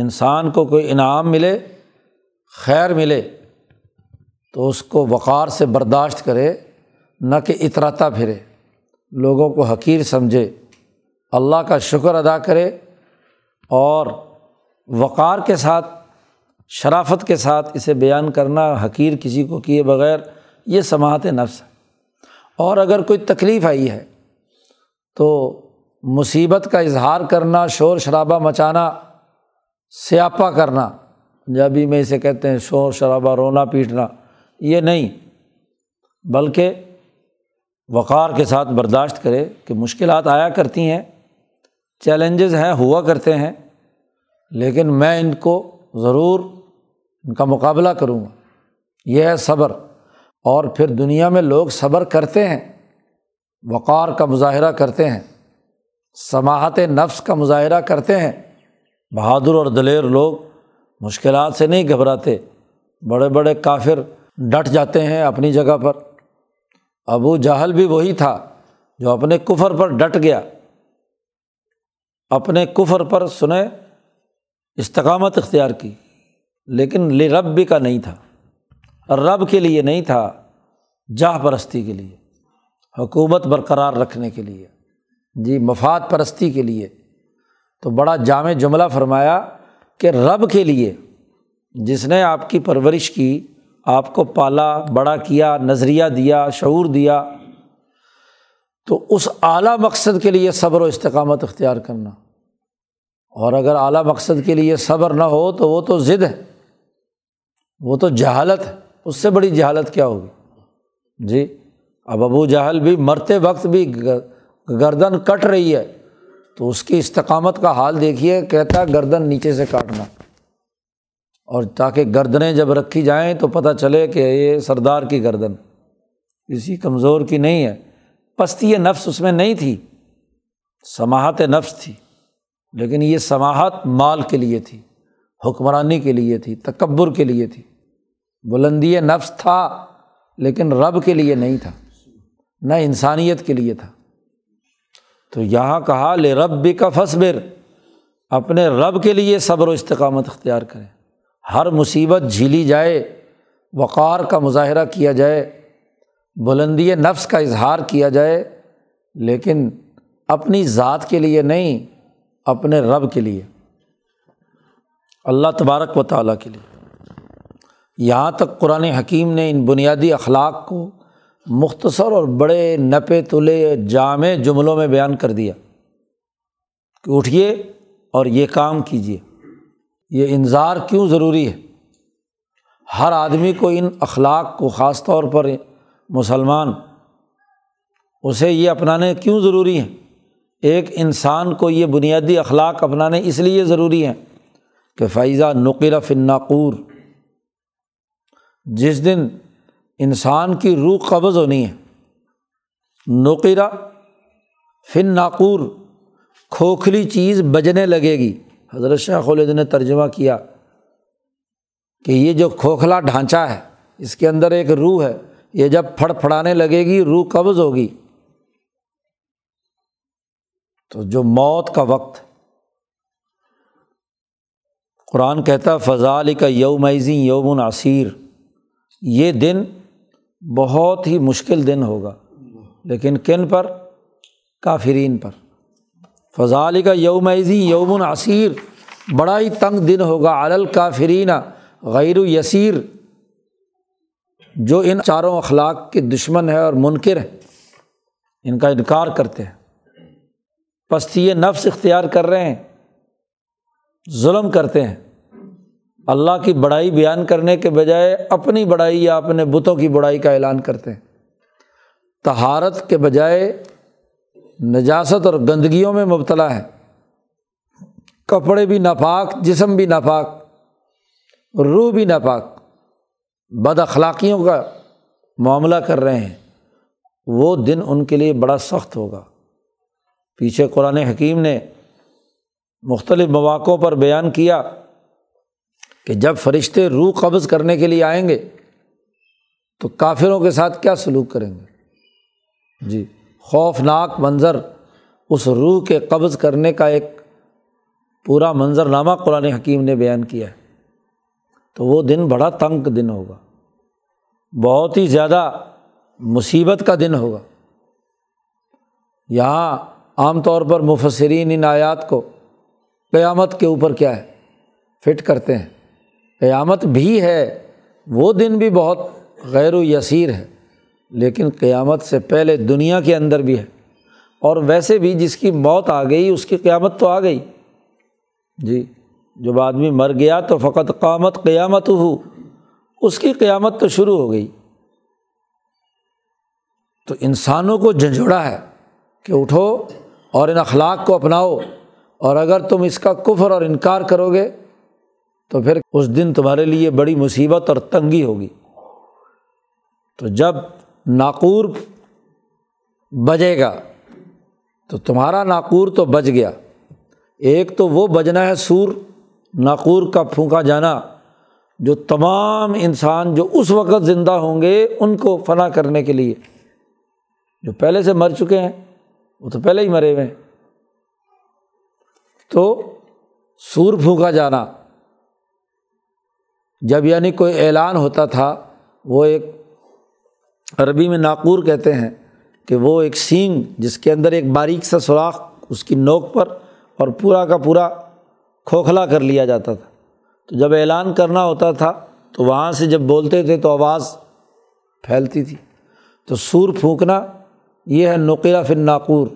انسان کو کوئی انعام ملے، خیر ملے، تو اس کو وقار سے برداشت کرے، نہ کہ اتراتا پھرے۔ لوگوں کو حقیر سمجھے، اللہ کا شکر ادا کرے اور وقار کے ساتھ شرافت کے ساتھ اسے بیان کرنا، حقیر کسی کو کیے بغیر، یہ سماعت نفس ہے۔ اور اگر کوئی تکلیف آئی ہے تو مصیبت کا اظہار کرنا، شور شرابہ مچانا سیاپا کرنا، پنجابی میں اسے کہتے ہیں شور شرابہ، رونا پیٹنا، یہ نہیں، بلکہ وقار کے ساتھ برداشت کرے کہ مشکلات آیا کرتی ہیں، چیلنجز ہیں، ہوا کرتے ہیں، لیکن میں ان کو ضرور ان کا مقابلہ کروں گا۔ یہ ہے صبر۔ اور پھر دنیا میں لوگ صبر کرتے ہیں، وقار کا مظاہرہ کرتے ہیں سماہت نفس کا مظاہرہ کرتے ہیں۔ بہادر اور دلیر لوگ مشکلات سے نہیں گھبراتے، بڑے بڑے کافر ڈٹ جاتے ہیں اپنی جگہ پر۔ ابو جہل بھی وہی تھا جو اپنے کفر پر ڈٹ گیا۔ اپنے کفر پر سنے، استقامت اختیار کی۔ لیکن رب کا نہیں تھا رب کے لیے نہیں تھا، جاہ پرستی کے لیے، حکومت برقرار رکھنے کے لیے جی مفاد پرستی کے لیے۔ تو بڑا جامع جملہ فرمایا کہ رب کے لیے جس نے آپ کی پرورش کی، آپ کو پالا، بڑا کیا، نظریہ دیا، شعور دیا، تو اس اعلیٰ مقصد کے لیے صبر و استقامت اختیار کرنا۔ اور اگر اعلیٰ مقصد کے لیے صبر نہ ہو تو وہ تو ضد ہے، وہ تو جہالت ہے۔ اس سے بڑی جہالت کیا ہوگی؟ جی اب ابو جہل بھی مرتے وقت بھی گردن کٹ رہی ہے۔ تو اس کی استقامت کا حال دیکھیے، کہتا ہے گردن نیچے سے کاٹنا۔ اور تاکہ گردنیں جب رکھی جائیں تو پتہ چلے کہ یہ سردار کی گردن۔ کسی کمزور کی نہیں ہے۔ پستی نفس اس میں نہیں تھی سماہت نفس تھی۔ لیکن یہ سماہت مال کے لیے تھی، حکمرانی کے لیے تھی، تکبر کے لیے تھی۔ بلندی نفس تھا، لیکن رب کے لیے نہیں تھا، نہ انسانیت کے لیے تھا۔ تو یہاں کہا، لے رب بھی کا فصبر اپنے رب کے لیے صبر و استقامت اختیار کریں۔ ہر مصیبت جھیلی جائے، وقار کا مظاہرہ کیا جائے، بلندی نفس کا اظہار کیا جائے، لیکن اپنی ذات کے لیے نہیں اپنے رب کے لیے، اللہ تبارک و تعالیٰ کے لیے۔ یہاں تک قرآن حکیم نے ان بنیادی اخلاق کو مختصر اور بڑے نپے تلے جامع جملوں میں بیان کر دیا کہ اٹھیے اور یہ کام کیجیے یہ انظار کیوں ضروری ہے؟ ہر آدمی کو ان اخلاق کو خاص طور پر مسلمان، اسے یہ اپنانے کیوں ضروری ہیں؟ ایک انسان کو یہ بنیادی اخلاق اپنانے اس لیے ضروری ہیں کہ فائزہ نقیر فناقور جس دن انسان کی روح قبض ہونی ہے نقیرہ فن ناقور کھوکھلی چیز بجنے لگے گی۔ حضرت شاہ خالد نے ترجمہ کیا کہ یہ جو کھوکھلا ڈھانچہ ہے، اس کے اندر ایک روح ہے، یہ جب پھڑ پھڑانے لگے گی، روح قبض ہوگی۔ تو جو موت کا وقت قرآن کہتا فضال کا یومزی یوم عصیر یہ دن بہت ہی مشکل دن ہوگا، لیکن کن پر؟ کافرین پر۔ فضال کا یومزی یوم عصیر بڑا ہی تنگ دن ہوگا علل کافرین غیر و یسیر جو ان چاروں اخلاق کے دشمن ہے اور منکر ہے ان کا انکار کرتے ہیں۔ پستی نفس اختیار کر رہے ہیں، ظلم کرتے ہیں۔ اللہ کی بڑائی بیان کرنے کے بجائے اپنی بڑائی یا اپنے بتوں کی بڑائی کا اعلان کرتے ہیں۔ تہارت کے بجائے نجاست اور گندگیوں میں مبتلا ہے کپڑے بھی ناپاک، جسم بھی ناپاک، روح بھی ناپاک، بد اخلاقیوں کا معاملہ کر رہے ہیں۔ وہ دن ان کے لیے بڑا سخت ہوگا۔ پیچھے قرآن حکیم نے مختلف مواقعوں پر بیان کیا کہ جب فرشتے روح قبض کرنے کے لیے آئیں گے تو کافروں کے ساتھ کیا سلوک کریں گے؟ جی خوفناک منظر اس روح کے قبض کرنے کا ایک پورا منظر نامہ قرآن حکیم نے بیان کیا ہے۔ تو وہ دن بڑا تنگ دن ہوگا، بہت ہی زیادہ مصیبت کا دن ہوگا۔ یہاں عام طور پر مفسرین ان آیات کو قیامت کے اوپر کیا ہے؟ فٹ کرتے ہیں۔ قیامت بھی ہے، وہ دن بھی بہت غیر و یسیر ہے، لیکن قیامت سے پہلے دنیا کے اندر بھی ہے۔ اور ویسے بھی جس کی موت آ گئی، اس کی قیامت تو آ گئی۔ جی جب آدمی مر گیا تو فقط قیامت قیامت ہو اس کی قیامت تو شروع ہو گئی۔ تو انسانوں کو جھنجھوڑا ہے کہ اٹھو اور ان اخلاق کو اپناؤ اور اگر تم اس کا کفر اور انکار کرو گے تو پھر اس دن تمہارے لیے بڑی مصیبت اور تنگی ہوگی۔ تو جب ناقور بجے گا تو تمہارا ناقور تو بج گیا۔ ایک تو وہ بجنا ہے سور، ناقور کا پھونکا جانا، جو تمام انسان جو اس وقت زندہ ہوں گے، ان کو فنا کرنے کے لیے، جو پہلے سے مر چکے ہیں۔ وہ تو پہلے ہی مرے ہوئے ہیں۔ تو سور پھونکا جانا۔ جب یعنی کوئی اعلان ہوتا تھا، وہ ایک عربی میں ناقور کہتے ہیں کہ وہ ایک سینگ جس کے اندر ایک باریک سا سوراخ اس کی نوک پر اور پورا کا پورا کھوکھلا کر لیا جاتا تھا۔ تو جب اعلان کرنا ہوتا تھا، تو وہاں سے جب بولتے تھے تو آواز پھیلتی تھی۔ تو سور پھونکنا یہ ہے نقیہ فن ناقور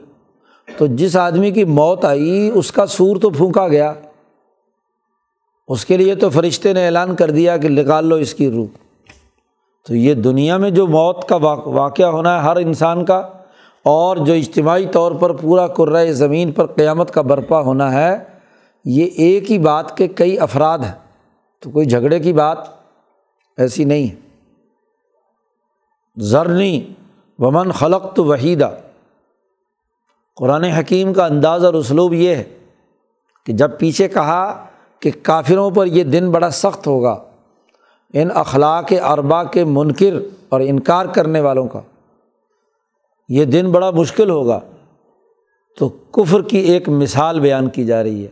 تو جس آدمی کی موت آئی، اس کا سور تو پھونکا گیا۔ اس کے لیے تو فرشتے نے اعلان کر دیا کہ نکال لو اس کی روح۔ تو یہ دنیا میں جو موت کا واقعہ ہونا ہے ہر انسان کا، اور جو اجتماعی طور پر پورا کرائے زمین پر قیامت کا برپا ہونا ہے، یہ ایک ہی بات کے کئی افراد ہیں۔ تو کوئی جھگڑے کی بات ایسی نہیں۔ ہے ضرنی ومن خلق تو وحیدہ قرآن حکیم کا انداز اور اسلوب یہ ہے کہ جب پیچھے کہا کہ کافروں پر یہ دن بڑا سخت ہوگا، ان اخلاق اربا کے منکر اور انکار کرنے والوں کا یہ دن بڑا مشکل ہوگا۔ تو کفر کی ایک مثال بیان کی جا رہی ہے۔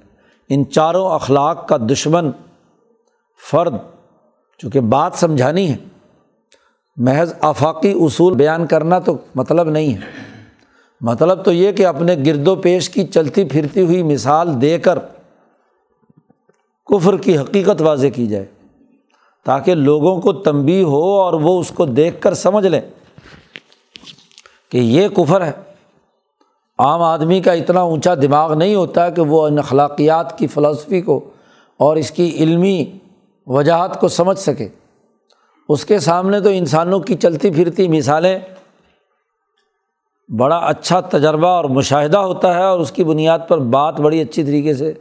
ان چاروں اخلاق کا دشمن فرد، چونکہ بات سمجھانی ہے محض آفاقی اصول بیان کرنا تو مطلب نہیں ہے۔ مطلب تو یہ کہ اپنے گرد و پیش کی چلتی پھرتی ہوئی مثال دے کر کفر کی حقیقت واضح کی جائے، تاکہ لوگوں کو تنبی ہو اور وہ اس کو دیکھ کر سمجھ لیں کہ یہ کفر ہے۔ عام آدمی کا اتنا اونچا دماغ نہیں ہوتا کہ وہ ان اخلاقیات کی فلسفی کو اور اس کی علمی وجاہت کو سمجھ سکے۔ اس کے سامنے تو انسانوں کی چلتی پھرتی مثالیں بڑا اچھا تجربہ اور مشاہدہ ہوتا ہے اور اس کی بنیاد پر بات بڑی اچھی طریقے سے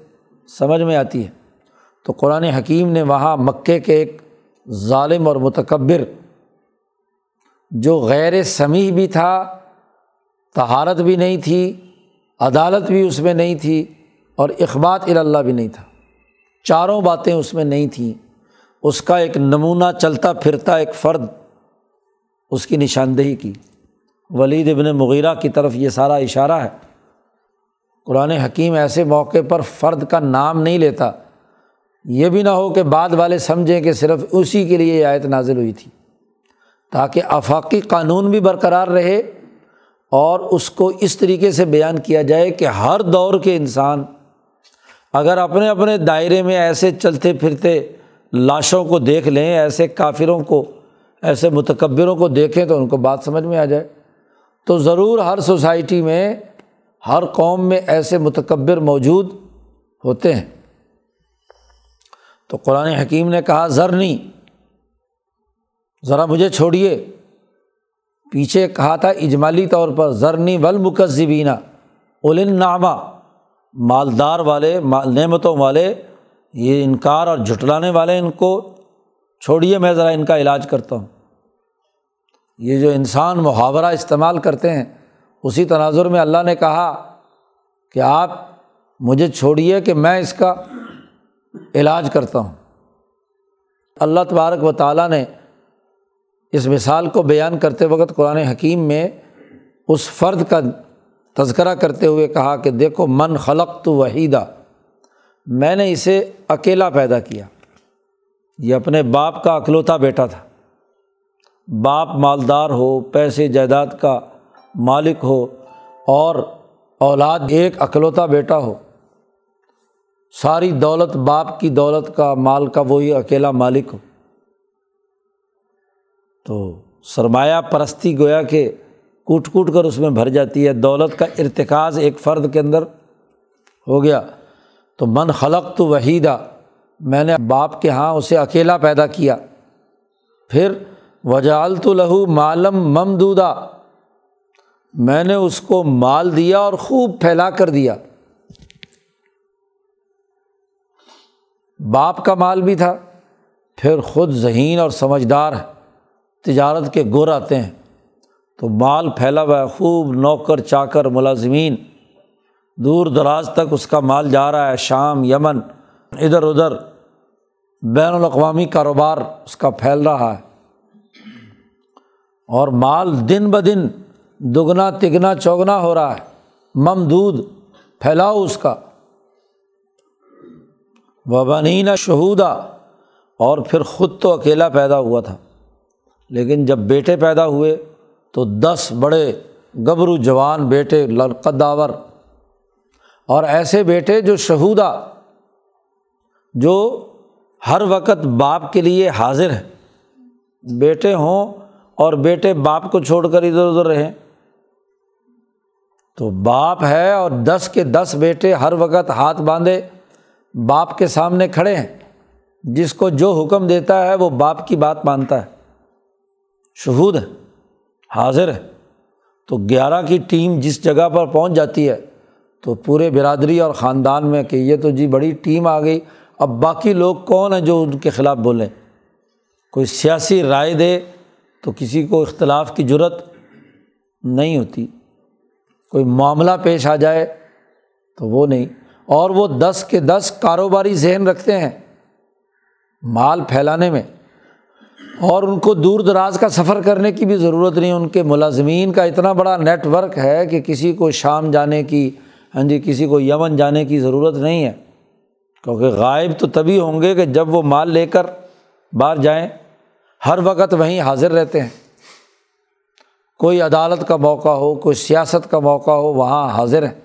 سمجھ میں آتی ہے۔ تو قرآن حکیم نے وہاں مکے کے ایک ظالم اور متکبر جو غیر سمیع بھی تھا تہارت بھی نہیں تھی، عدالت بھی اس میں نہیں تھی اور اخبات اللہ بھی نہیں تھا۔ چاروں باتیں اس میں نہیں تھیں۔ اس کا ایک نمونہ چلتا پھرتا ایک فرد اس کی نشاندہی کی۔ ولید ابن مغیرہ کی طرف یہ سارا اشارہ ہے۔ قرآن حکیم ایسے موقع پر فرد کا نام نہیں لیتا۔ یہ بھی نہ ہو کہ بعد والے سمجھیں کہ صرف اسی کے لیے یہ آیت نازل ہوئی تھی۔ تاکہ آفاقی قانون بھی برقرار رہے اور اس کو اس طریقے سے بیان کیا جائے کہ ہر دور کے انسان اگر اپنے اپنے دائرے میں ایسے چلتے پھرتے لاشوں کو دیکھ لیں، ایسے کافروں کو، ایسے متکبروں کو دیکھیں تو ان کو بات سمجھ میں آ جائے۔ تو ضرور ہر سوسائٹی میں، ہر قوم میں ایسے متکبر موجود ہوتے ہیں۔ تو قرآن حکیم نے کہا ذرنی ذرا مجھے چھوڑیے۔ پیچھے کہا تھا اجمالی طور پر ذرنی ولمکذبینہ اولن نامہ مالدار والے، مال نعمتوں والے یہ انکار اور جھٹلانے والے ان کو چھوڑیے، میں ذرا ان کا علاج کرتا ہوں۔ یہ جو انسان محاورہ استعمال کرتے ہیں، اسی تناظر میں اللہ نے کہا کہ آپ مجھے چھوڑیے کہ میں اس کا علاج کرتا ہوں۔ اللہ تبارک و تعالیٰ نے اس مثال کو بیان کرتے وقت قرآن حکیم میں اس فرد کا تذکرہ کرتے ہوئے کہا کہ دیکھو، من خلق تو وحیدہ۔ میں نے اسے اکیلا پیدا کیا۔ یہ اپنے باپ کا اکلوتا بیٹا تھا۔ باپ مالدار ہو، پیسے جائیداد کا مالک ہو اور اولاد ایک اکلوتا بیٹا ہو۔ ساری دولت باپ کی دولت کا مال کا وہی اکیلا مالک ہو۔ تو سرمایہ پرستی گویا کہ کوٹ کوٹ کر اس میں بھر جاتی ہے۔ دولت کا ارتکاز ایک فرد کے اندر ہو گیا۔ تو من خلق تو وحیدہ، میں نے باپ کے یہاں اسے اکیلا پیدا کیا۔ پھر وجال تو لہو معلوم ممدودہ، میں نے اس کو مال دیا اور خوب پھیلا کر دیا۔ باپ کا مال بھی تھا، پھر خود ذہین اور سمجھدار ہے تجارت کے گر آتے ہیں۔ تو مال پھیلا ہوا ہے، خوب نوکر، چاکر، ملازمین۔ دور دراز تک اس کا مال جا رہا ہے، شام، یمن، ادھر ادھر۔ بین الاقوامی کاروبار اس کا پھیل رہا ہے۔ اور مال دن بدن دگنا، تگنا، چوگنا ہو رہا ہے۔ ممدود پھیلاؤ اس کا۔ وبنین شہودا۔ اور پھر خود تو اکیلا پیدا ہوا تھا۔ لیکن جب بیٹے پیدا ہوئے تو دس بڑے گبرو جوان بیٹے لڑکداور اور ایسے بیٹے جو شہودا جو ہر وقت باپ کے لیے حاضر ہیں۔ بیٹے ہوں اور بیٹے باپ کو چھوڑ کر ادھر ادھر رہیں۔ تو باپ ہے اور دس کے دس بیٹے ہر وقت ہاتھ باندھے باپ کے سامنے کھڑے ہیں۔ جس کو جو حکم دیتا ہے وہ باپ کی بات مانتا ہے۔ شہود ہے حاضر ہے تو گیارہ کی ٹیم جس جگہ پر پہنچ جاتی ہے تو پورے برادری اور خاندان میں کہ یہ تو جی بڑی ٹیم آ گئی، اب باقی لوگ کون ہیں جو ان کے خلاف بولیں؟ کوئی سیاسی رائے دے تو کسی کو اختلاف کی ضرورت نہیں ہوتی۔ کوئی معاملہ پیش آ جائے تو وہ نہیں۔ اور وہ دس کے دس کاروباری ذہن رکھتے ہیں مال پھیلانے میں۔ اور ان کو دور دراز کا سفر کرنے کی بھی ضرورت نہیں، ان کے ملازمین کا اتنا بڑا نیٹ ورک ہے کہ کسی کو شام جانے کی ہاں جی کسی کو یمن جانے کی ضرورت نہیں ہے۔ کیونکہ غائب تو تبھی ہوں گے کہ جب وہ مال لے کر باہر جائیں، ہر وقت وہیں حاضر رہتے ہیں۔ کوئی عدالت کا موقع ہو، کوئی سیاست کا موقع ہو، وہاں حاضر ہیں۔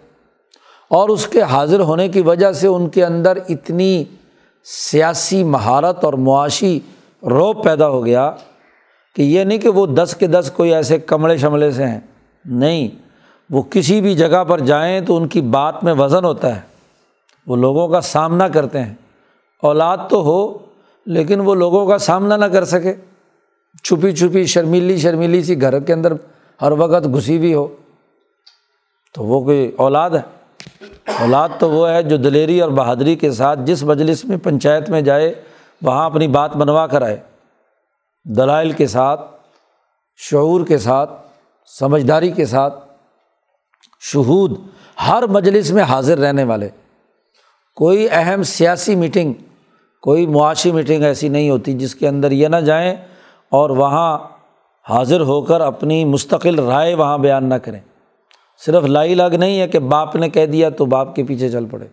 اور اس کے حاضر ہونے کی وجہ سے ان کے اندر اتنی سیاسی مہارت اور معاشی روب پیدا ہو گیا کہ یہ نہیں کہ وہ دس کے دس کوئی ایسے کمڑے شملے سے ہیں۔ نہیں۔ وہ کسی بھی جگہ پر جائیں تو ان کی بات میں وزن ہوتا ہے۔ وہ لوگوں کا سامنا کرتے ہیں۔ اولاد تو ہو، لیکن وہ لوگوں کا سامنا نہ کر سکے۔ چھپی چھپی، شرمیلی شرمیلی سی گھر کے اندر ہر وقت گھسی ہوئی ہو۔ تو وہ کوئی اولاد ہے؟ اولاد تو وہ ہے جو دلیری اور بہادری کے ساتھ جس مجلس میں پنچایت میں جائے، وہاں اپنی بات بنوا کر آئے۔ دلائل کے ساتھ، شعور کے ساتھ، سمجھداری کے ساتھ۔ شہود ہر مجلس میں حاضر رہنے والے۔ کوئی اہم سیاسی میٹنگ کوئی معاشی میٹنگ ایسی نہیں ہوتی جس کے اندر یہ نہ جائیں اور وہاں حاضر ہو کر اپنی مستقل رائے وہاں بیان نہ کریں۔ صرف لائی لگ نہیں ہے کہ باپ نے کہہ دیا تو باپ کے پیچھے چل پڑے۔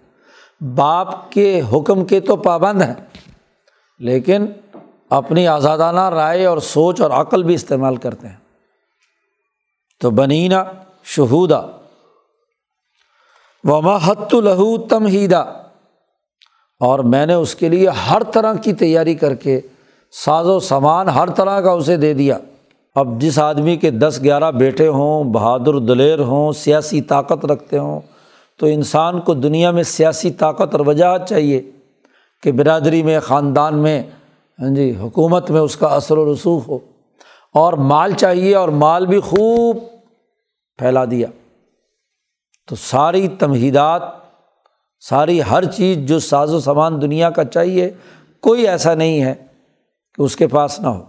باپ کے حکم کے تو پابند ہیں، لیکن اپنی آزادانہ رائے اور سوچ اور عقل بھی استعمال کرتے ہیں۔ تو بنینا شہودا۔ وما حت الہو تمہیدا اور میں نے اس کے لیے ہر طرح کی تیاری کر کے ساز و سامان ہر طرح کا اسے دے دیا۔ اب جس آدمی کے دس گیارہ بیٹے ہوں، بہادر دلیر ہوں، سیاسی طاقت رکھتے ہوں، تو انسان کو دنیا میں سیاسی طاقت اور وجاہت چاہیے کہ برادری میں، خاندان میں ہاں جی حکومت میں اس کا اثر و رسوخ ہو۔ اور مال چاہیے اور مال بھی خوب پھیلا دیا۔ تو ساری تمہیدات، ساری ہر چیز جو ساز و سامان دنیا کا چاہیے، کوئی ایسا نہیں ہے کہ اس کے پاس نہ ہو۔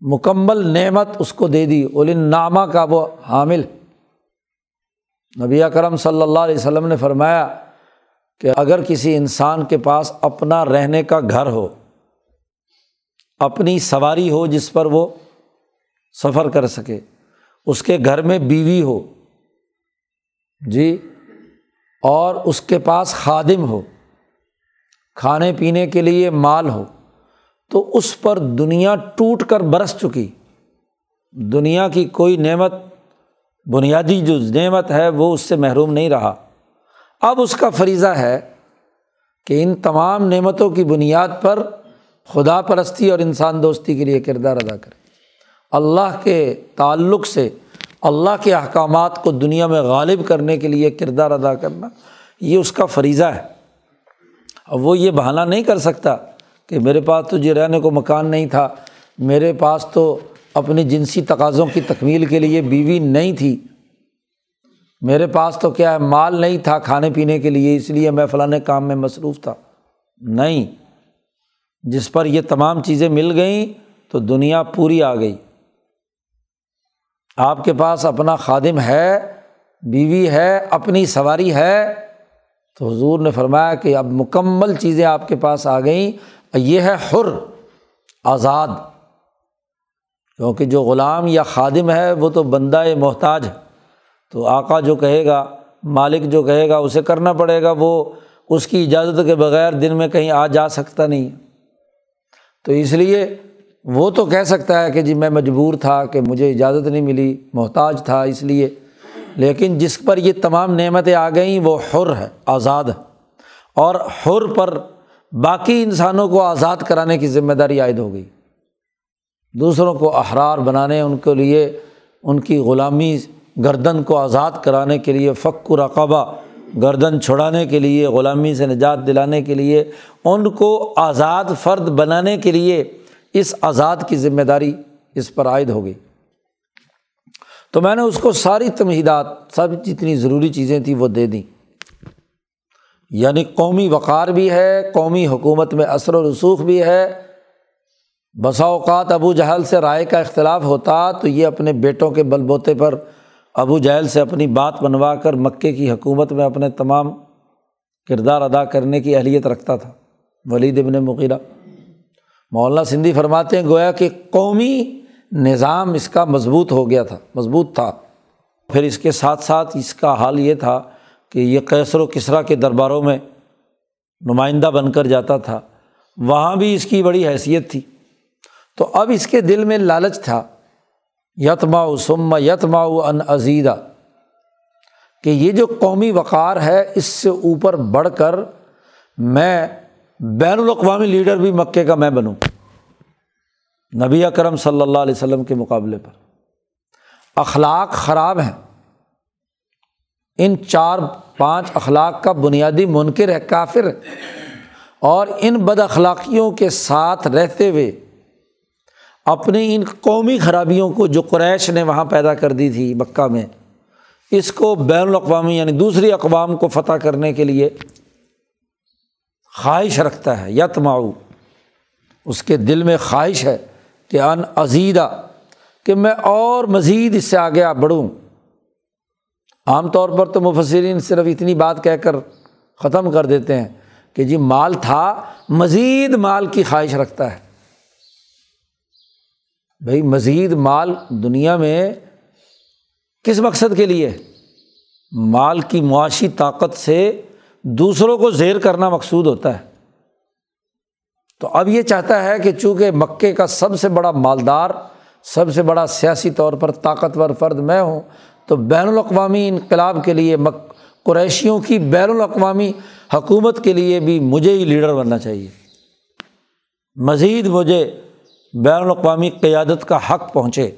مکمل نعمت اس کو دے دی۔ اولن نامہ کا وہ حامل۔ نبی کرم صلی اللہ علیہ وسلم نے فرمایا کہ اگر کسی انسان کے پاس اپنا رہنے کا گھر ہو، اپنی سواری ہو جس پر وہ سفر کر سکے، اس کے گھر میں بیوی ہو جی اور اس کے پاس خادم ہو، کھانے پینے کے لیے مال ہو، تو اس پر دنیا ٹوٹ کر برس چکی۔ دنیا کی کوئی نعمت، بنیادی جو نعمت ہے، وہ اس سے محروم نہیں رہا۔ اب اس کا فریضہ ہے کہ ان تمام نعمتوں کی بنیاد پر خدا پرستی اور انسان دوستی کے لیے کردار ادا کرے۔ اللہ کے تعلق سے اللہ کے احکامات کو دنیا میں غالب کرنے کے لیے کردار ادا کرنا، یہ اس کا فریضہ ہے۔ اب وہ یہ بہانہ نہیں کر سکتا کہ میرے پاس تو جی رہنے کو مکان نہیں تھا، میرے پاس تو اپنی جنسی تقاضوں کی تکمیل کے لیے بیوی نہیں تھی۔ میرے پاس تو کیا ہے، مال نہیں تھا کھانے پینے کے لیے، اس لیے میں فلاں کام میں مصروف تھا۔ نہیں، جس پر یہ تمام چیزیں مل گئیں تو دنیا پوری آ گئی۔ آپ کے پاس اپنا خادم ہے، بیوی ہے، اپنی سواری ہے۔ تو حضور نے فرمایا کہ اب مکمل چیزیں آپ کے پاس آ گئیں۔ یہ ہے حر، آزاد۔ کیونکہ جو غلام یا خادم ہے، وہ تو بندہ محتاج ہے۔ تو آقا جو کہے گا، مالک جو کہے گا، اسے کرنا پڑے گا۔ وہ اس کی اجازت کے بغیر دن میں کہیں آ جا سکتا نہیں۔ تو اس لیے وہ تو کہہ سکتا ہے کہ جی میں مجبور تھا کہ مجھے اجازت نہیں ملی، محتاج تھا اس لیے، لیکن جس پر یہ تمام نعمتیں آ گئیں، وہ حر ہے، آزاد ہے۔ اور حر پر باقی انسانوں کو آزاد کرانے کی ذمہ داری عائد ہو گئی۔ دوسروں کو احرار بنانے، ان کے لیے ان کی غلامی گردن کو آزاد کرانے کے لیے فق و رقبہ گردن چھڑانے کے لیے، غلامی سے نجات دلانے کے لیے، ان کو آزاد فرد بنانے کے لیے اس آزاد کی ذمہ داری اس پر عائد ہو گئی۔ تو میں نے اس کو ساری تمہیدات، سب جتنی ضروری چیزیں تھیں وہ دے دیں۔ یعنی قومی وقار بھی ہے، قومی حکومت میں اثر و رسوخ بھی ہے۔ بسا اوقات ابو جہل سے رائے کا اختلاف ہوتا تو یہ اپنے بیٹوں کے بل بوتے پر ابو جہل سے اپنی بات بنوا کر مکے کی حکومت میں اپنے تمام کردار ادا کرنے کی اہلیت رکھتا تھا۔ ولید ابن مغیرہ۔ مولانا سندھی فرماتے ہیں، گویا کہ قومی نظام اس کا مضبوط ہو گیا تھا، مضبوط تھا۔ پھر اس کے ساتھ ساتھ اس کا حال یہ تھا کہ یہ کیسر و کسرا کے درباروں میں نمائندہ بن کر جاتا تھا۔ وہاں بھی اس کی بڑی حیثیت تھی۔ تو اب اس کے دل میں لالچ تھا۔ یتما سما یتما ان عزیدہ کہ یہ جو قومی وقار ہے، اس سے اوپر بڑھ کر میں بین الاقوامی لیڈر بھی مکے کا میں بنوں۔ نبی اکرم صلی اللہ علیہ وسلم کے مقابلے پر۔ اخلاق خراب ہیں۔ ان چار پانچ اخلاق کا بنیادی منکر ہے، کافر ہے۔ اور ان بد اخلاقیوں کے ساتھ رہتے ہوئے اپنی ان قومی خرابیوں کو جو قریش نے وہاں پیدا کر دی تھی مکہ میں، اس کو بین الاقوامی یعنی دوسری اقوام کو فتح کرنے کے لیے خواہش رکھتا ہے یتماؤ اس کے دل میں خواہش ہے کہ ان عزیدہ کہ میں اور مزید اس سے آگے بڑھوں۔ عام طور پر تو مفسرین صرف اتنی بات کہہ کر ختم کر دیتے ہیں کہ جی مال تھا، مزید مال کی خواہش رکھتا ہے۔ بھائی، مزید مال دنیا میں کس مقصد کے لیے؟ مال کی معاشی طاقت سے دوسروں کو زیر کرنا مقصود ہوتا ہے۔ تو اب یہ چاہتا ہے کہ چونکہ مکے کا سب سے بڑا مالدار، سب سے بڑا سیاسی طور پر طاقتور فرد میں ہوں، تو بین الاقوامی انقلاب کے لیے مک، قریشیوں کی بین الاقوامی حکومت کے لیے بھی مجھے ہی لیڈر بننا چاہیے۔ مزید مجھے بین الاقوامی قیادت کا حق پہنچے۔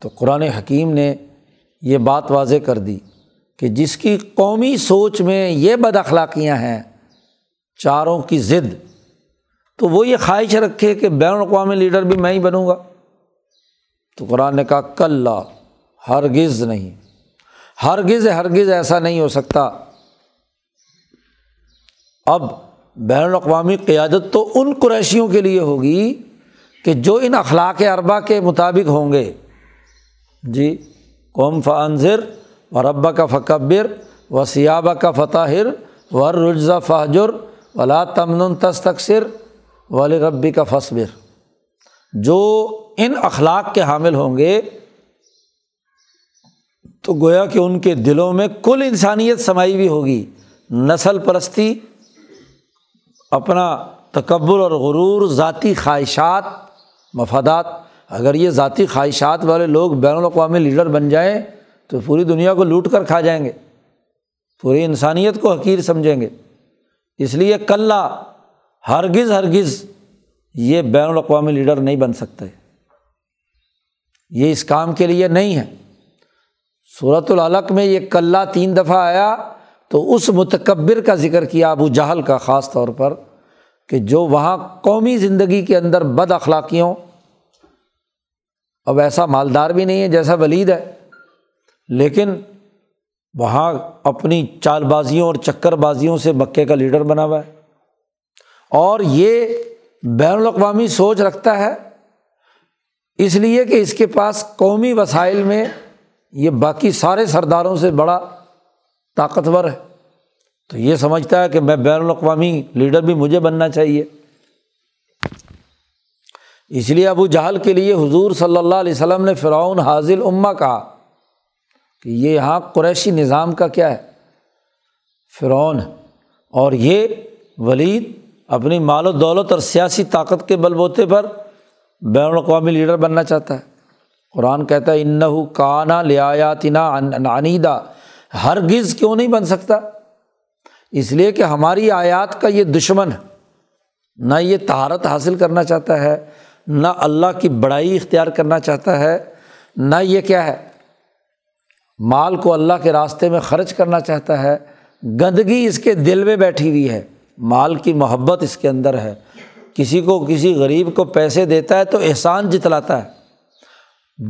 تو قرآن حکیم نے یہ بات واضح کر دی۔ کہ جس کی قومی سوچ میں یہ بد اخلاقیاں ہیں، چاروں کی ضد، تو وہ یہ خواہش رکھے کہ بین الاقوامی لیڈر بھی میں ہی بنوں گا۔ تو قرآن نے کہا کل ہرگز نہیں۔ ہرگز ہرگز ایسا نہیں ہو سکتا۔ اب بین الاقوامی قیادت تو ان قریشیوں کے لیے ہوگی کہ جو ان اخلاق اربا کے مطابق ہوں گے۔ جی قوم فنظر و ربا کا فکبر و سیابہ کا فتح ور رجزا فہجر ولا تمن تس تقسر ولی ربی کا فصبر جو ان اخلاق کے حامل ہوں گے، تو گویا کہ ان کے دلوں میں کل انسانیت سمائی بھی ہوگی، نسل پرستی، اپنا تکبر اور غرور، ذاتی خواہشات، مفادات۔ اگر یہ ذاتی خواہشات والے لوگ بین الاقوامی لیڈر بن جائیں تو پوری دنیا کو لوٹ کر کھا جائیں گے۔ پوری انسانیت کو حقیر سمجھیں گے۔ اس لیے کلّہ ہرگز ہرگز یہ بین الاقوامی لیڈر نہیں بن سکتے۔ یہ اس کام کے لیے نہیں ہے۔ صورت العلق میں یہ کلّہ تین دفعہ آیا تو اس متکبر کا ذکر کیا ابو جہل کا، خاص طور پر کہ جو وہاں قومی زندگی کے اندر بد اخلاقیوں، اب ایسا مالدار بھی نہیں ہے جیسا ولید ہے۔ لیکن وہاں اپنی چال بازیوں اور چکر بازیوں سے مکے کا لیڈر بنا ہوا ہے۔ اور یہ بین الاقوامی سوچ رکھتا ہے۔ اس لیے کہ اس کے پاس قومی وسائل میں یہ باقی سارے سرداروں سے بڑا طاقتور ہے۔ تو یہ سمجھتا ہے کہ میں بین الاقوامی لیڈر بھی مجھے بننا چاہیے۔ اس لیے ابو جہل کے لیے حضور صلی اللہ علیہ وسلم نے فرعون حاضل امہ کہا۔ کہ یہ یہاں قریشی نظام کا کیا ہے؟ فرعون۔ اور یہ ولید اپنی مال و دولت اور سیاسی طاقت کے بل بوتے پر بین الاقوامی لیڈر بننا چاہتا ہے۔ قرآن کہتا ہے انّا کانا لیاتنا عنیدہ ہرگز کیوں نہیں بن سکتا؟ اس لیے کہ ہماری آیات کا یہ دشمن ہے نہ یہ تہارت حاصل کرنا چاہتا ہے، نہ اللہ کی بڑائی اختیار کرنا چاہتا ہے، نہ یہ کیا ہے؟ مال کو اللہ کے راستے میں خرچ کرنا چاہتا ہے، گندگی اس کے دل میں بیٹھی ہوئی ہے۔ مال کی محبت اس کے اندر ہے۔ کسی کو، کسی غریب کو پیسے دیتا ہے تو احسان جتلاتا ہے۔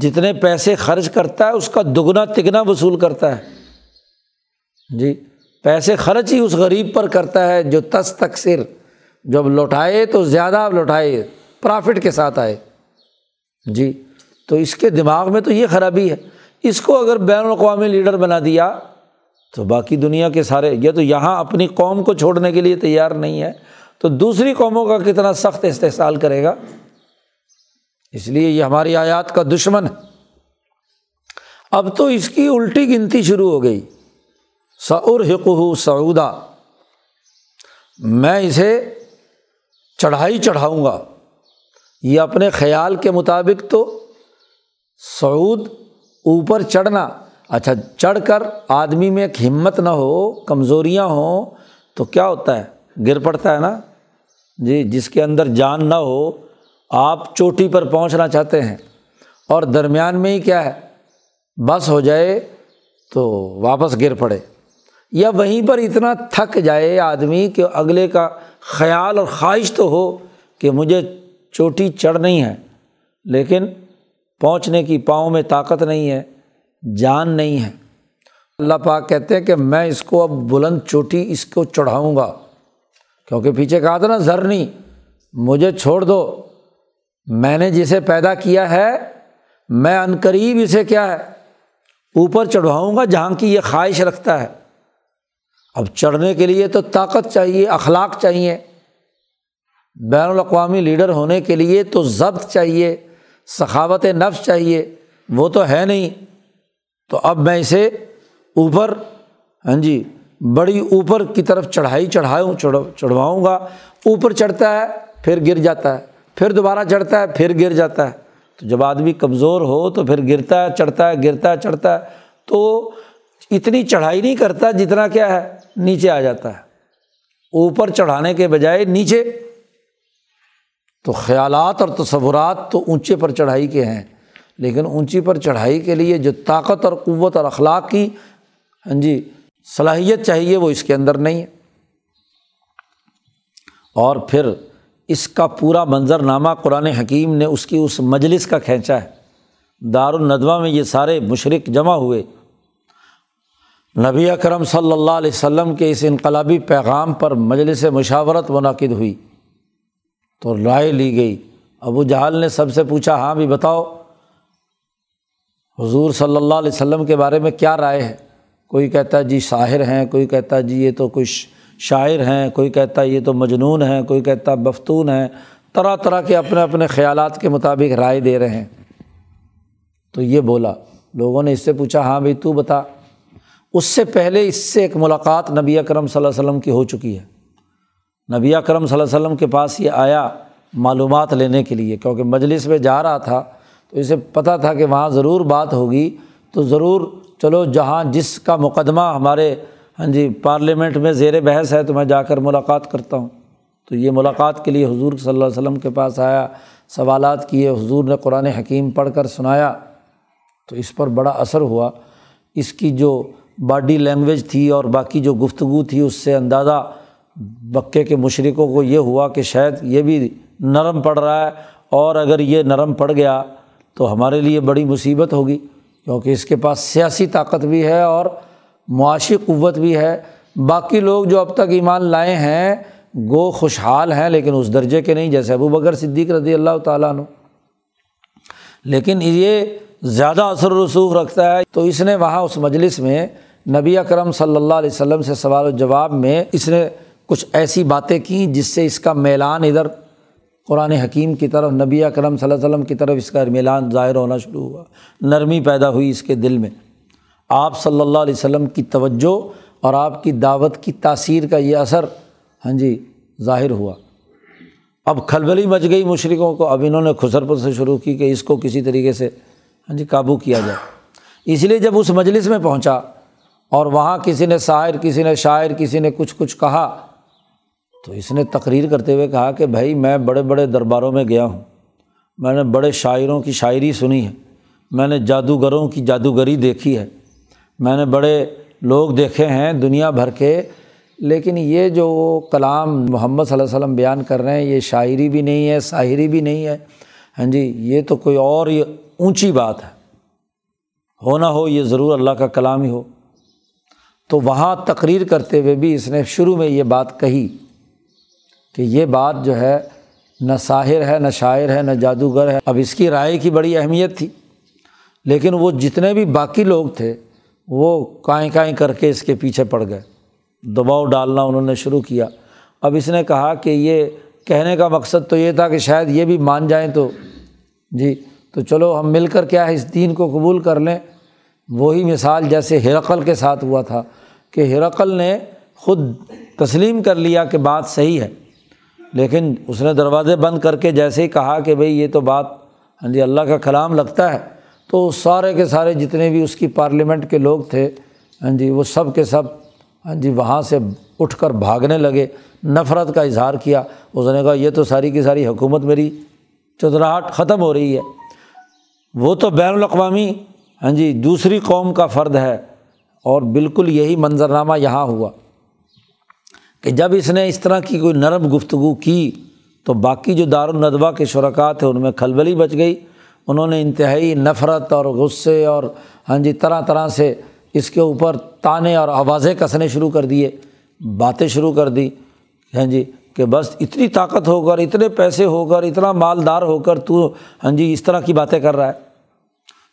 جتنے پیسے خرچ کرتا ہے، اس کا دگنا تگنا وصول کرتا ہے۔ جی پیسے خرچ ہی اس غریب پر کرتا ہے جو تس تقسر جب لوٹائے تو زیادہ لوٹائے، پرافٹ کے ساتھ آئے۔ جی تو اس کے دماغ میں تو یہ خرابی ہے۔ اس کو اگر بین الاقوامی لیڈر بنا دیا تو باقی دنیا کے سارے، یہ تو یہاں اپنی قوم کو چھوڑنے کے لیے تیار نہیں ہے، تو دوسری قوموں کا کتنا سخت استحصال کرے گا؟ اس لیے یہ ہماری آیات کا دشمن ہے۔ اب تو اس کی الٹی گنتی شروع ہو گئی۔ سعر حقو سعودا۔ میں اسے چڑھائی چڑھاؤں گا۔ یہ اپنے خیال کے مطابق تو سعود اوپر چڑھنا۔ اچھا چڑھ کر آدمی میں ایک ہمت نہ ہو، کمزوریاں ہوں، تو کیا ہوتا ہے؟ گر پڑتا ہے نا؟ جی جس کے اندر جان نہ ہو، آپ چوٹی پر پہنچنا چاہتے ہیں۔ اور درمیان میں ہی کیا ہے؟ بس ہو جائے تو واپس گر پڑے۔ یا وہیں پر اتنا تھک جائے آدمی کہ اگلے کا خیال اور خواہش تو ہو کہ مجھے چوٹی چڑھ نہیں ہے، لیکن پہنچنے کی پاؤں میں طاقت نہیں ہے، جان نہیں ہے۔ اللہ پاک کہتے ہیں کہ میں اس کو اب بلند چوٹی اس کو چڑھاؤں گا۔ کیونکہ پیچھے کہا تھا نا، زر نہیں، مجھے چھوڑ دو۔ میں نے جسے پیدا کیا ہے، میں عنقریب اسے کیا ہے، اوپر چڑھواؤں گا جہاں کی یہ خواہش رکھتا ہے۔ اب چڑھنے کے لیے تو طاقت چاہیے، اخلاق چاہیے۔ بین الاقوامی لیڈر ہونے کے لیے تو ضبط چاہیے۔ سخاوت نفس چاہیے، وہ تو ہے نہیں۔ تو اب میں اسے اوپر ہاں جی بڑی اوپر کی طرف چڑھائی، چڑھاؤں چڑھواؤں گا۔ اوپر چڑھتا ہے، پھر گر جاتا ہے۔ پھر دوبارہ چڑھتا ہے، پھر گر جاتا ہے۔ تو جب آدمی کمزور ہو تو پھر گرتا ہے، چڑھتا ہے، گرتا ہے، چڑھتا ہے۔ تو اتنی چڑھائی نہیں کرتا جتنا کیا ہے، نیچے آ جاتا ہے۔ اوپر چڑھانے کے بجائے نیچے تو خیالات اور تصورات تو اونچے پر چڑھائی کے ہیں، لیکن اونچی پر چڑھائی کے لیے جو طاقت اور قوت اور اخلاق کی ہاں جی صلاحیت چاہیے وہ اس کے اندر نہیں ہے۔ اور پھر اس کا پورا منظر نامہ قرآن حکیم نے اس کی اس مجلس کا کھینچا ہے۔ دار الندوہ میں یہ سارے مشرق جمع ہوئے۔ نبی اکرم صلی اللہ علیہ وسلم کے اس انقلابی پیغام پر مجلس مشاورت منعقد ہوئی۔ تو رائے لی گئی۔ ابو جہال نے سب سے پوچھا ہاں بھی بتاؤ، حضور صلی اللہ علیہ وسلم کے بارے میں کیا رائے ہے؟ کوئی کہتا ہے جی شاہر ہیں، کوئی کہتا ہے جی یہ تو کچھ شاعر ہیں، کوئی کہتا ہے یہ تو مجنون ہیں، کوئی کہتا ہے بفتون ہیں۔ طرح طرح کے اپنے اپنے خیالات کے مطابق رائے دے رہے ہیں۔ تو یہ بولا، لوگوں نے اس سے پوچھا ہاں بھائی تو بتا۔ اس سے پہلے اس سے ایک ملاقات نبی اکرم صلی اللہ علیہ وسلم کی ہو چکی ہے۔ نبی اکرم صلی اللہ علیہ وسلم کے پاس یہ آیا معلومات لینے کے لیے، کیونکہ مجلس میں جا رہا تھا، تو اسے پتہ تھا کہ وہاں ضرور بات ہوگی۔ تو ضرور چلو، جہاں جس کا مقدمہ ہمارے ہاں جی پارلیمنٹ میں زیر بحث ہے، تو میں جا کر ملاقات کرتا ہوں۔ تو یہ ملاقات کے لیے حضور صلی اللہ علیہ وسلم کے پاس آیا، سوالات کیے، حضور نے قرآن حکیم پڑھ کر سنایا۔ تو اس پر بڑا اثر ہوا۔ اس کی جو باڈی لینگویج تھی اور باقی جو گفتگو تھی، اس سے اندازہ بکے کے مشرقوں کو یہ ہوا کہ شاید یہ بھی نرم پڑ رہا ہے اور اگر یہ نرم پڑ گیا تو ہمارے لیے بڑی مصیبت ہوگی کیونکہ اس کے پاس سیاسی طاقت بھی ہے اور معاشی قوت بھی ہے۔ باقی لوگ جو اب تک ایمان لائے ہیں گو خوشحال ہیں لیکن اس درجے کے نہیں، جیسے ابو بکر صدیق رضی اللہ تعالیٰ عنہ۔ لیکن یہ زیادہ اثر و رسوخ رکھتا ہے۔ تو اس نے وہاں اس مجلس میں نبی اکرم صلی اللہ علیہ وسلم سے سوال و جواب میں اس نے کچھ ایسی باتیں کیں جس سے اس کا میلان ادھر قرآن حکیم کی طرف، نبی اکرم صلی اللہ علیہ وسلم کی طرف اس کا میلان ظاہر ہونا شروع ہوا۔ نرمی پیدا ہوئی اس کے دل میں۔ آپ صلی اللہ علیہ وسلم کی توجہ اور آپ کی دعوت کی تاثیر کا یہ اثر ہاں جی ظاہر ہوا۔ اب کھلبلی مچ گئی مشرقوں کو۔ اب انہوں نے خسر پر سے شروع کی کہ اس کو کسی طریقے سے ہاں جی قابو کیا جائے۔ اس لیے جب اس مجلس میں پہنچا اور وہاں کسی نے شاعر، کسی نے شاعر، کسی نے کچھ کچھ کہا تو اس نے تقریر کرتے ہوئے کہا کہ بھائی میں بڑے بڑے درباروں میں گیا ہوں۔ میں نے بڑے شاعروں کی شاعری سنی ہے۔ میں نے جادوگروں کی جادوگری دیکھی ہے۔ میں نے بڑے لوگ دیکھے ہیں دنیا بھر کے۔ لیکن یہ جو کلام محمد صلی اللہ علیہ وسلم بیان کر رہے ہیں، یہ شاعری بھی نہیں ہے شاعری بھی نہیں ہے۔ ہاں جی یہ تو کوئی اور یہ اونچی بات ہے۔ ہونا ہو، یہ ضرور اللہ کا کلام ہی ہو۔ تو وہاں تقریر کرتے ہوئے بھی اس نے شروع میں یہ بات کہی۔ کہ یہ بات جو ہے نہ ساحر ہے، نہ شاعر ہے، نہ جادوگر ہے۔ اب اس کی رائے کی بڑی اہمیت تھی۔ لیکن وہ جتنے بھی باقی لوگ تھے، وہ کائیں کائیں کر کے اس کے پیچھے پڑ گئے۔ دباؤ ڈالنا انہوں نے شروع کیا۔ اب اس نے کہا کہ یہ کہنے کا مقصد تو یہ تھا کہ شاید یہ بھی مان جائیں تو۔ جی تو چلو ہم مل کر کیا اس دین کو قبول کر لیں۔ وہی مثال جیسے ہرقل کے ساتھ ہوا تھا کہ ہرقل نے خود تسلیم کر لیا کہ بات صحیح ہے۔ لیکن اس نے دروازے بند کر کے جیسے ہی کہا کہ بھائی یہ تو بات ہاں جی اللہ کا کلام لگتا ہے، تو سارے کے سارے جتنے بھی اس کی پارلیمنٹ کے لوگ تھے ہاں جی وہ سب کے سب ہاں جی وہاں سے اٹھ کر بھاگنے لگے، نفرت کا اظہار کیا۔ اس نے کہا، یہ تو ساری کی ساری حکومت میری چتراہٹ ختم ہو رہی ہے۔ وہ تو بین الاقوامی ہاں جی دوسری قوم کا فرد ہے اور بالکل یہی منظرنامہ یہاں ہوا۔ کہ جب اس نے اس طرح کی کوئی نرم گفتگو کی تو باقی جو دار الدوا کے شرکات ہیں ان میں کھلبلی بچ گئی۔ انہوں نے انتہائی نفرت اور غصے اور ہاں جی طرح طرح سے اس کے اوپر تانے اور آوازیں کسنے شروع کر دیے، باتیں شروع کر دی۔ ہاں جی کہ بس اتنی طاقت ہو کر، اتنے پیسے ہو کر، اتنا مالدار ہو کر تو ہاں جی اس طرح کی باتیں کر رہا ہے۔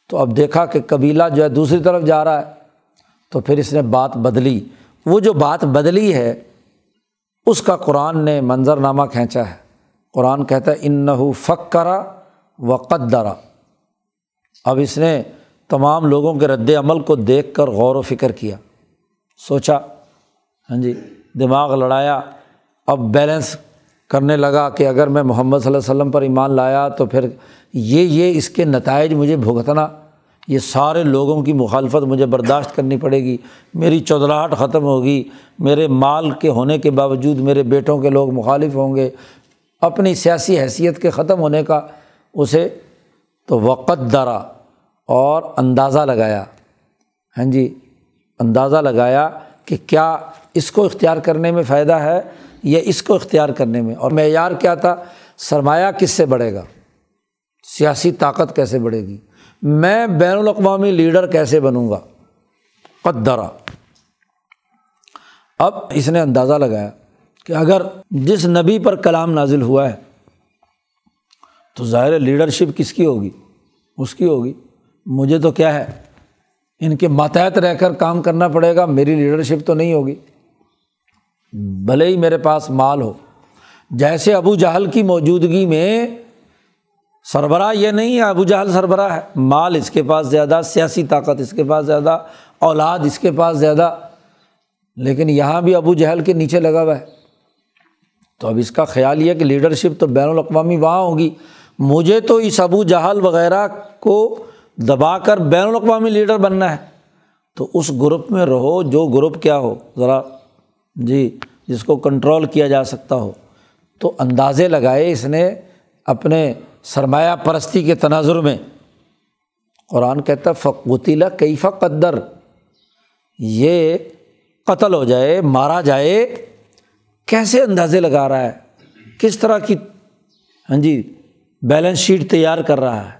تو اب دیکھا کہ قبیلہ جو ہے دوسری طرف جا رہا ہے، تو پھر اس نے بات بدلی۔ وہ جو بات بدلی ہے اس کا قرآن نے منظرنامہ کھینچا ہے۔ قرآن کہتا ہے ان نحو فک کرا و قدرا اب اس نے تمام لوگوں کے رد عمل کو دیکھ کر غور و فکر کیا۔ سوچا ہاں جی دماغ لڑایا۔ اب بیلنس کرنے لگا کہ اگر میں محمد صلی اللہ علیہ وسلم پر ایمان لایا تو پھر یہ یہ اس کے نتائج مجھے بھگتنا یہ سارے لوگوں کی مخالفت مجھے برداشت کرنی پڑے گی، میری چودراہٹ ختم ہوگی، میرے مال کے ہونے کے باوجود میرے بیٹوں کے لوگ مخالف ہوں گے، اپنی سیاسی حیثیت کے ختم ہونے کا اسے تو وقت درا اور اندازہ لگایا۔ ہاں جی اندازہ لگایا کہ کیا اس کو اختیار کرنے میں فائدہ ہے یا اس کو اختیار کرنے میں؟ اور معیار کیا تھا؟ سرمایہ کس سے بڑھے گا؟ سیاسی طاقت کیسے بڑھے گی؟ میں بین الاقوامی لیڈر کیسے بنوں گا؟ قدرا۔ اب اس نے اندازہ لگایا کہ اگر جس نبی پر کلام نازل ہوا ہے، تو ظاہر لیڈرشپ کس کی ہوگی؟ اس کی ہوگی۔ مجھے تو کیا ہے؟ ان کے ماتحت رہ کر کام کرنا پڑے گا، میری لیڈرشپ تو نہیں ہوگی۔ بھلے ہی میرے پاس مال ہو۔ جیسے ابو جہل کی موجودگی میں سربراہ یہ نہیں ہے، ابو جہل سربراہ ہے۔ مال اس کے پاس زیادہ، سیاسی طاقت اس کے پاس زیادہ، اولاد اس کے پاس زیادہ۔ لیکن یہاں بھی ابو جہل کے نیچے لگا ہوا ہے۔ تو اب اس کا خیال یہ کہ لیڈرشپ تو بین الاقوامی وہاں ہوگی۔ مجھے تو اس ابو جہل وغیرہ کو دبا کر بین الاقوامی لیڈر بننا ہے۔ تو اس گروپ میں رہو، جو گروپ کیا ہو، ذرا جی جس کو کنٹرول کیا جا سکتا ہو۔ تو اندازے لگائے اس نے اپنے سرمایہ پرستی کے تناظر میں قرآن کہتا فقوتیلا کئی قدر؟ یہ قتل ہو جائے، مارا جائے، کیسے اندازے لگا رہا ہے؟ کس طرح کی ہاں جی بیلنس شیٹ تیار کر رہا ہے؟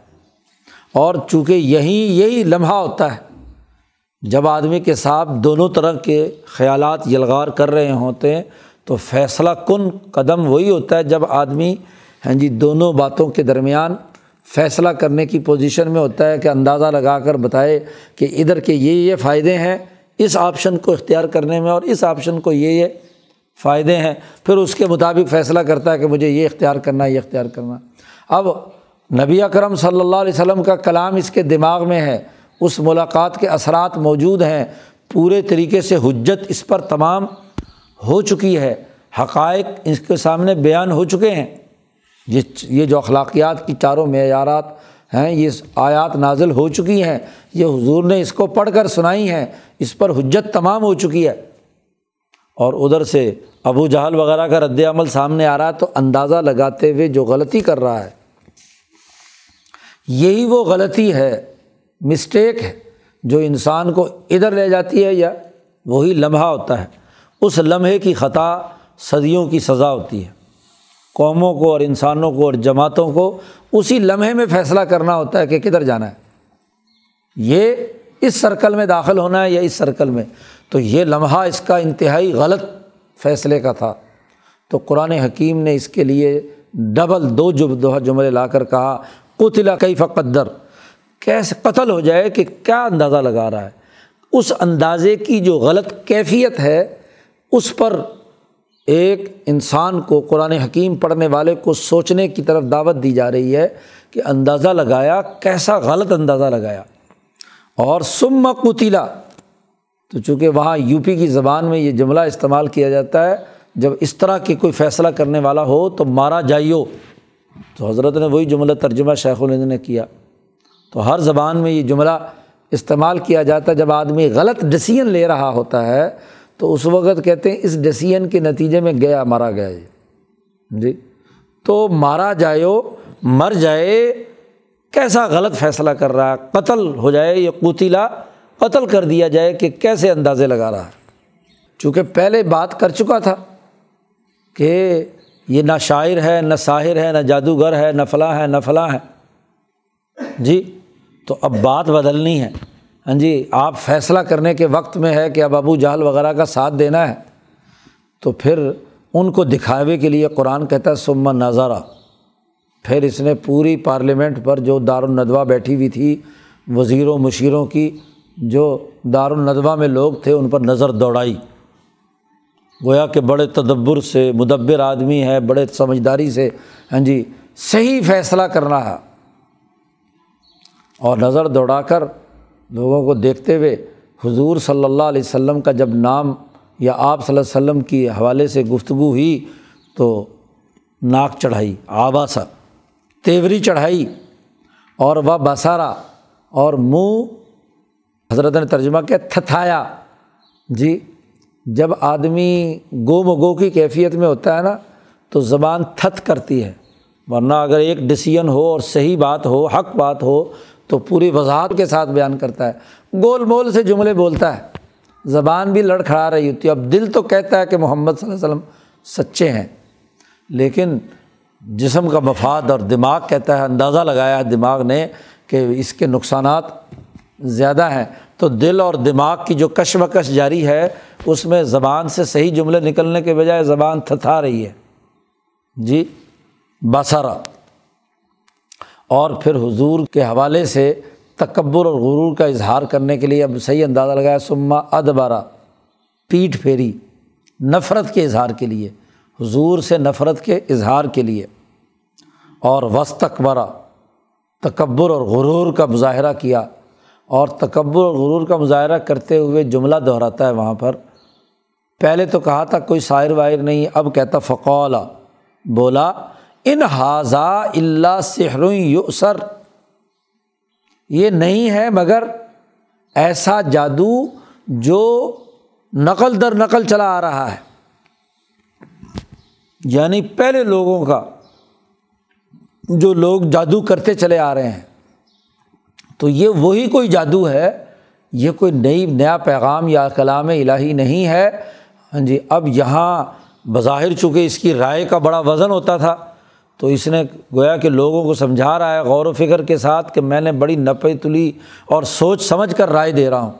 اور چونکہ یہیں یہی لمحہ ہوتا ہے، جب آدمی کے ساتھ دونوں طرح کے خیالات یلغار کر رہے ہوتے ہیں، تو فیصلہ کن قدم وہی ہوتا ہے جب آدمی ہاں جی دونوں باتوں کے درمیان فیصلہ کرنے کی پوزیشن میں ہوتا ہے کہ اندازہ لگا کر بتائے کہ ادھر کے یہ یہ فائدے ہیں، اس آپشن کو اختیار کرنے میں اور اس آپشن کو یہ یہ فائدے ہیں۔ پھر اس کے مطابق فیصلہ کرتا ہے کہ مجھے یہ اختیار کرنا، یہ اختیار کرنا۔ اب نبی اکرم صلی اللہ علیہ وسلم کا کلام اس کے دماغ میں ہے، اس ملاقات کے اثرات موجود ہیں۔ پورے طریقے سے حجت اس پر تمام ہو چکی ہے۔ حقائق اس کے سامنے بیان ہو چکے ہیں۔ یہ جو اخلاقیات کی چاروں معیارات ہیں، یہ آیات نازل ہو چکی ہیں۔ یہ حضور نے اس کو پڑھ کر سنائی ہیں۔ اس پر حجت تمام ہو چکی ہے۔ اور ادھر سے ابو جہل وغیرہ کا رد عمل سامنے آ رہا ہے تو اندازہ لگاتے ہوئے جو غلطی کر رہا ہے۔ یہی وہ غلطی ہے، مسٹیک ہے، جو انسان کو ادھر لے جاتی ہے یا وہی لمحہ ہوتا ہے۔ اس لمحے کی خطا صدیوں کی سزا ہوتی ہے۔ قوموں کو اور انسانوں کو اور جماعتوں کو اسی لمحے میں فیصلہ کرنا ہوتا ہے کہ کدھر جانا ہے۔ یہ اس سرکل میں داخل ہونا ہے یا اس سرکل میں؟ تو یہ لمحہ اس کا انتہائی غلط فیصلے کا تھا۔ تو قرآن حکیم نے اس کے لیے ڈبل دو دو جملے لا کر کہا قطلا کئی فقدر کیسے قتل ہو جائے کہ کیا اندازہ لگا رہا ہے؟ اس اندازے کی جو غلط کیفیت ہے، اس پر ایک انسان کو قرآن حکیم پڑھنے والے کو سوچنے کی طرف دعوت دی جا رہی ہے کہ اندازہ لگایا، کیسا غلط اندازہ لگایا۔ اور سم قطیلا تو چونکہ وہاں یو پی کی زبان میں یہ جملہ استعمال کیا جاتا ہے، جب اس طرح کی کوئی فیصلہ کرنے والا ہو تو مارا جائیو۔ تو حضرت نے وہی جملہ ترجمہ شیخ الند نے کیا۔ تو ہر زبان میں یہ جملہ استعمال کیا جاتا ہے۔ جب آدمی غلط ڈسیزن لے رہا ہوتا ہے تو اس وقت کہتے ہیں اس ڈسیزن کے نتیجے میں گیا، مارا گیا جی جی۔ تو مارا جائے، مر جائے، کیسا غلط فیصلہ کر رہا ہے قتل ہو جائے یا قطلا قتل کر دیا جائے کہ کیسے اندازے لگا رہا۔ ہے چونکہ پہلے بات کر چکا تھا کہ یہ نہ شاعر ہے، نہ ساحر ہے، نہ جادوگر ہے، نہ فلاں ہے، نہ فلاں ہے۔ جی تو اب بات بدلنی ہے۔ ہاں جی آپ فیصلہ کرنے کے وقت میں ہے کہ اب ابو جہل وغیرہ کا ساتھ دینا ہے، تو پھر ان کو دکھاوے کے لیے قرآن کہتا ہے سما نظارہ پھر اس نے پوری پارلیمنٹ پر جو دار الندوہ بیٹھی ہوئی تھی، وزیروں، مشیروں کی، جو دار الندوہ میں لوگ تھے، ان پر نظر دوڑائی۔ گویا کہ بڑے تدبر سے، مدبر آدمی ہے، بڑے سمجھداری سے ہاں جی صحیح فیصلہ کرنا ہے۔ اور نظر دوڑا کر لوگوں کو دیکھتے ہوئے حضور صلی اللہ علیہ وسلم کا جب نام یا آپ صلی اللہ علیہ وسلم کی حوالے سے گفتگو ہوئی تو ناک چڑھائی آبا سا تیوری چڑھائی اور وہ بسارا اور منہ حضرت نے ترجمہ کیا، تھتھایا۔ جی جب آدمی گو مگو کی کیفیت میں ہوتا ہے نا، تو زبان تھت کرتی ہے۔ ورنہ اگر ایک ڈسیزن ہو اور صحیح بات ہو، حق بات ہو تو پوری وضاحت کے ساتھ بیان کرتا ہے۔ گول مول سے جملے بولتا ہے۔ زبان بھی لڑ کھڑا رہی ہوتی ہے۔ اب دل تو کہتا ہے کہ محمد صلی اللہ علیہ وسلم سچے ہیں۔ لیکن جسم کا مفاد اور دماغ کہتا ہے، اندازہ لگایا ہے دماغ نے کہ اس کے نقصانات زیادہ ہیں۔ تو دل اور دماغ کی جو کشمکش جاری ہے، اس میں زبان سے صحیح جملے نکلنے کے بجائے زبان تھتھا رہی ہے۔ جی بسرا اور پھر حضور کے حوالے سے تکبر اور غرور کا اظہار کرنے کے لیے اب صحیح اندازہ لگایا سما ادبارہ پیٹھ پھیری نفرت کے اظہار کے لیے، حضور سے نفرت کے اظہار کے لیے، اور وسطبرا تکبر اور غرور کا مظاہرہ کیا، اور تکبر اور غرور کا مظاہرہ کرتے ہوئے جملہ دہراتا ہے وہاں پر، پہلے تو کہا تھا کوئی شاعر وائر نہیں، اب کہتا فقولا بولا ان حاضہ اللہ سحر یسر یہ نہیں ہے مگر ایسا جادو جو نقل در نقل چلا آ رہا ہے۔ یعنی پہلے لوگوں کا جو لوگ جادو کرتے چلے آ رہے ہیں۔ تو یہ وہی کوئی جادو ہے۔ یہ کوئی نئی، نیا پیغام یا کلام الہی نہیں ہے۔ ہاں جی اب یہاں بظاہر چونکہ اس کی رائے کا بڑا وزن ہوتا تھا۔ تو اس نے گویا کہ لوگوں کو سمجھا رہا ہے غور و فکر کے ساتھ کہ میں نے بڑی نپے تلی اور سوچ سمجھ کر رائے دے رہا ہوں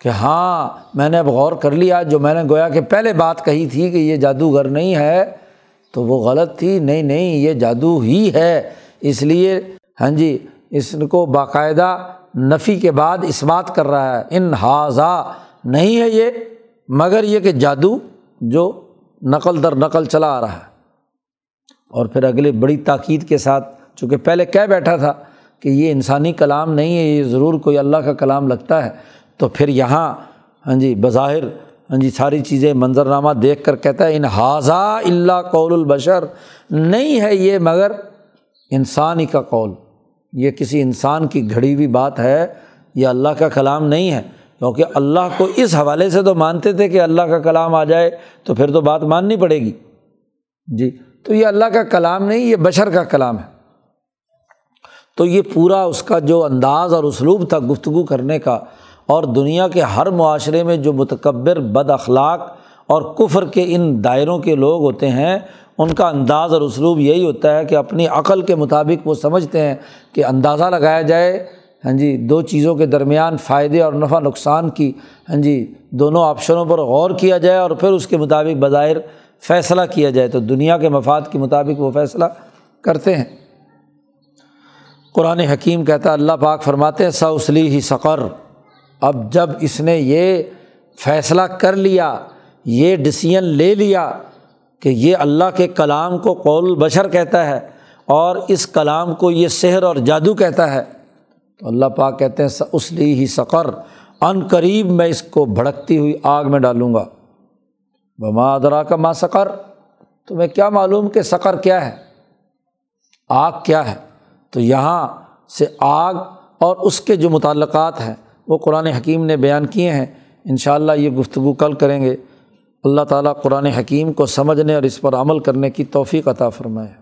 کہ ہاں میں نے اب غور کر لیا، جو میں نے گویا کہ پہلے بات کہی تھی کہ یہ جادوگر نہیں ہے، تو وہ غلط تھی، نہیں نہیں، یہ جادو ہی ہے۔ اس لیے ہاں جی اس کو باقاعدہ نفی کے بعد اس بات کر رہا ہے۔ ان حاضہ نہیں ہے یہ، مگر یہ کہ جادو جو نقل در نقل چلا آ رہا ہے۔ اور پھر اگلے بڑی تاکید کے ساتھ، چونکہ پہلے کہہ بیٹھا تھا کہ یہ انسانی کلام نہیں ہے، یہ ضرور کوئی اللہ کا کلام لگتا ہے، تو پھر یہاں ہاں جی بظاہر ہاں جی ساری چیزیں منظرنامہ دیکھ کر کہتا ہے، ان حاضہ اللہ قول البشر، نہیں ہے یہ مگر انسان ہی کا قول۔ یہ کسی انسان کی گھڑی ہوئی بات ہے، یہ اللہ کا کلام نہیں ہے۔ کیونکہ اللہ کو اس حوالے سے تو مانتے تھے کہ اللہ کا کلام آ جائے تو پھر تو بات ماننی پڑے گی۔ جی تو یہ اللہ کا کلام نہیں، یہ بشر کا کلام ہے۔ تو یہ پورا اس کا جو انداز اور اسلوب تھا گفتگو کرنے کا، اور دنیا کے ہر معاشرے میں جو متکبر بد اخلاق اور کفر کے ان دائروں کے لوگ ہوتے ہیں، ان کا انداز اور اسلوب یہی ہوتا ہے کہ اپنی عقل کے مطابق وہ سمجھتے ہیں کہ اندازہ لگایا جائے۔ ہاں جی دو چیزوں کے درمیان فائدے اور نفع نقصان کی ہاں جی دونوں آپشنوں پر غور کیا جائے اور پھر اس کے مطابق بظاہر فیصلہ کیا جائے تو دنیا کے مفاد کے مطابق وہ فیصلہ کرتے ہیں۔ قرآن حکیم کہتا ہے، اللہ پاک فرماتے ہیں سوسلی ہی سقر۔ اب جب اس نے یہ فیصلہ کر لیا، یہ ڈسیزن لے لیا کہ یہ اللہ کے کلام کو قول بشر کہتا ہے اور اس کلام کو یہ سحر اور جادو کہتا ہے، تو اللہ پاک کہتے ہیں اسلی ہی سقر۔ ان قریب میں اس کو بھڑکتی ہوئی آگ میں ڈالوں گا۔ بما ادرا کا ماں سقر؟ تمہیں کیا معلوم کہ سقر کیا ہے؟ آگ کیا ہے؟ تو یہاں سے آگ اور اس کے جو متعلقات ہیں، وہ قرآن حکیم نے بیان کیے ہیں۔ ان شاء اللہ یہ گفتگو کل کریں گے۔ اللہ تعالیٰ قرآن حکیم کو سمجھنے اور اس پر عمل کرنے کی توفیق عطا فرمائے۔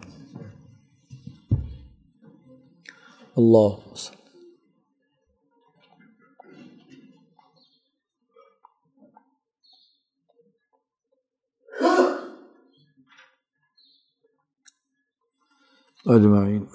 اللہ اجمعین۔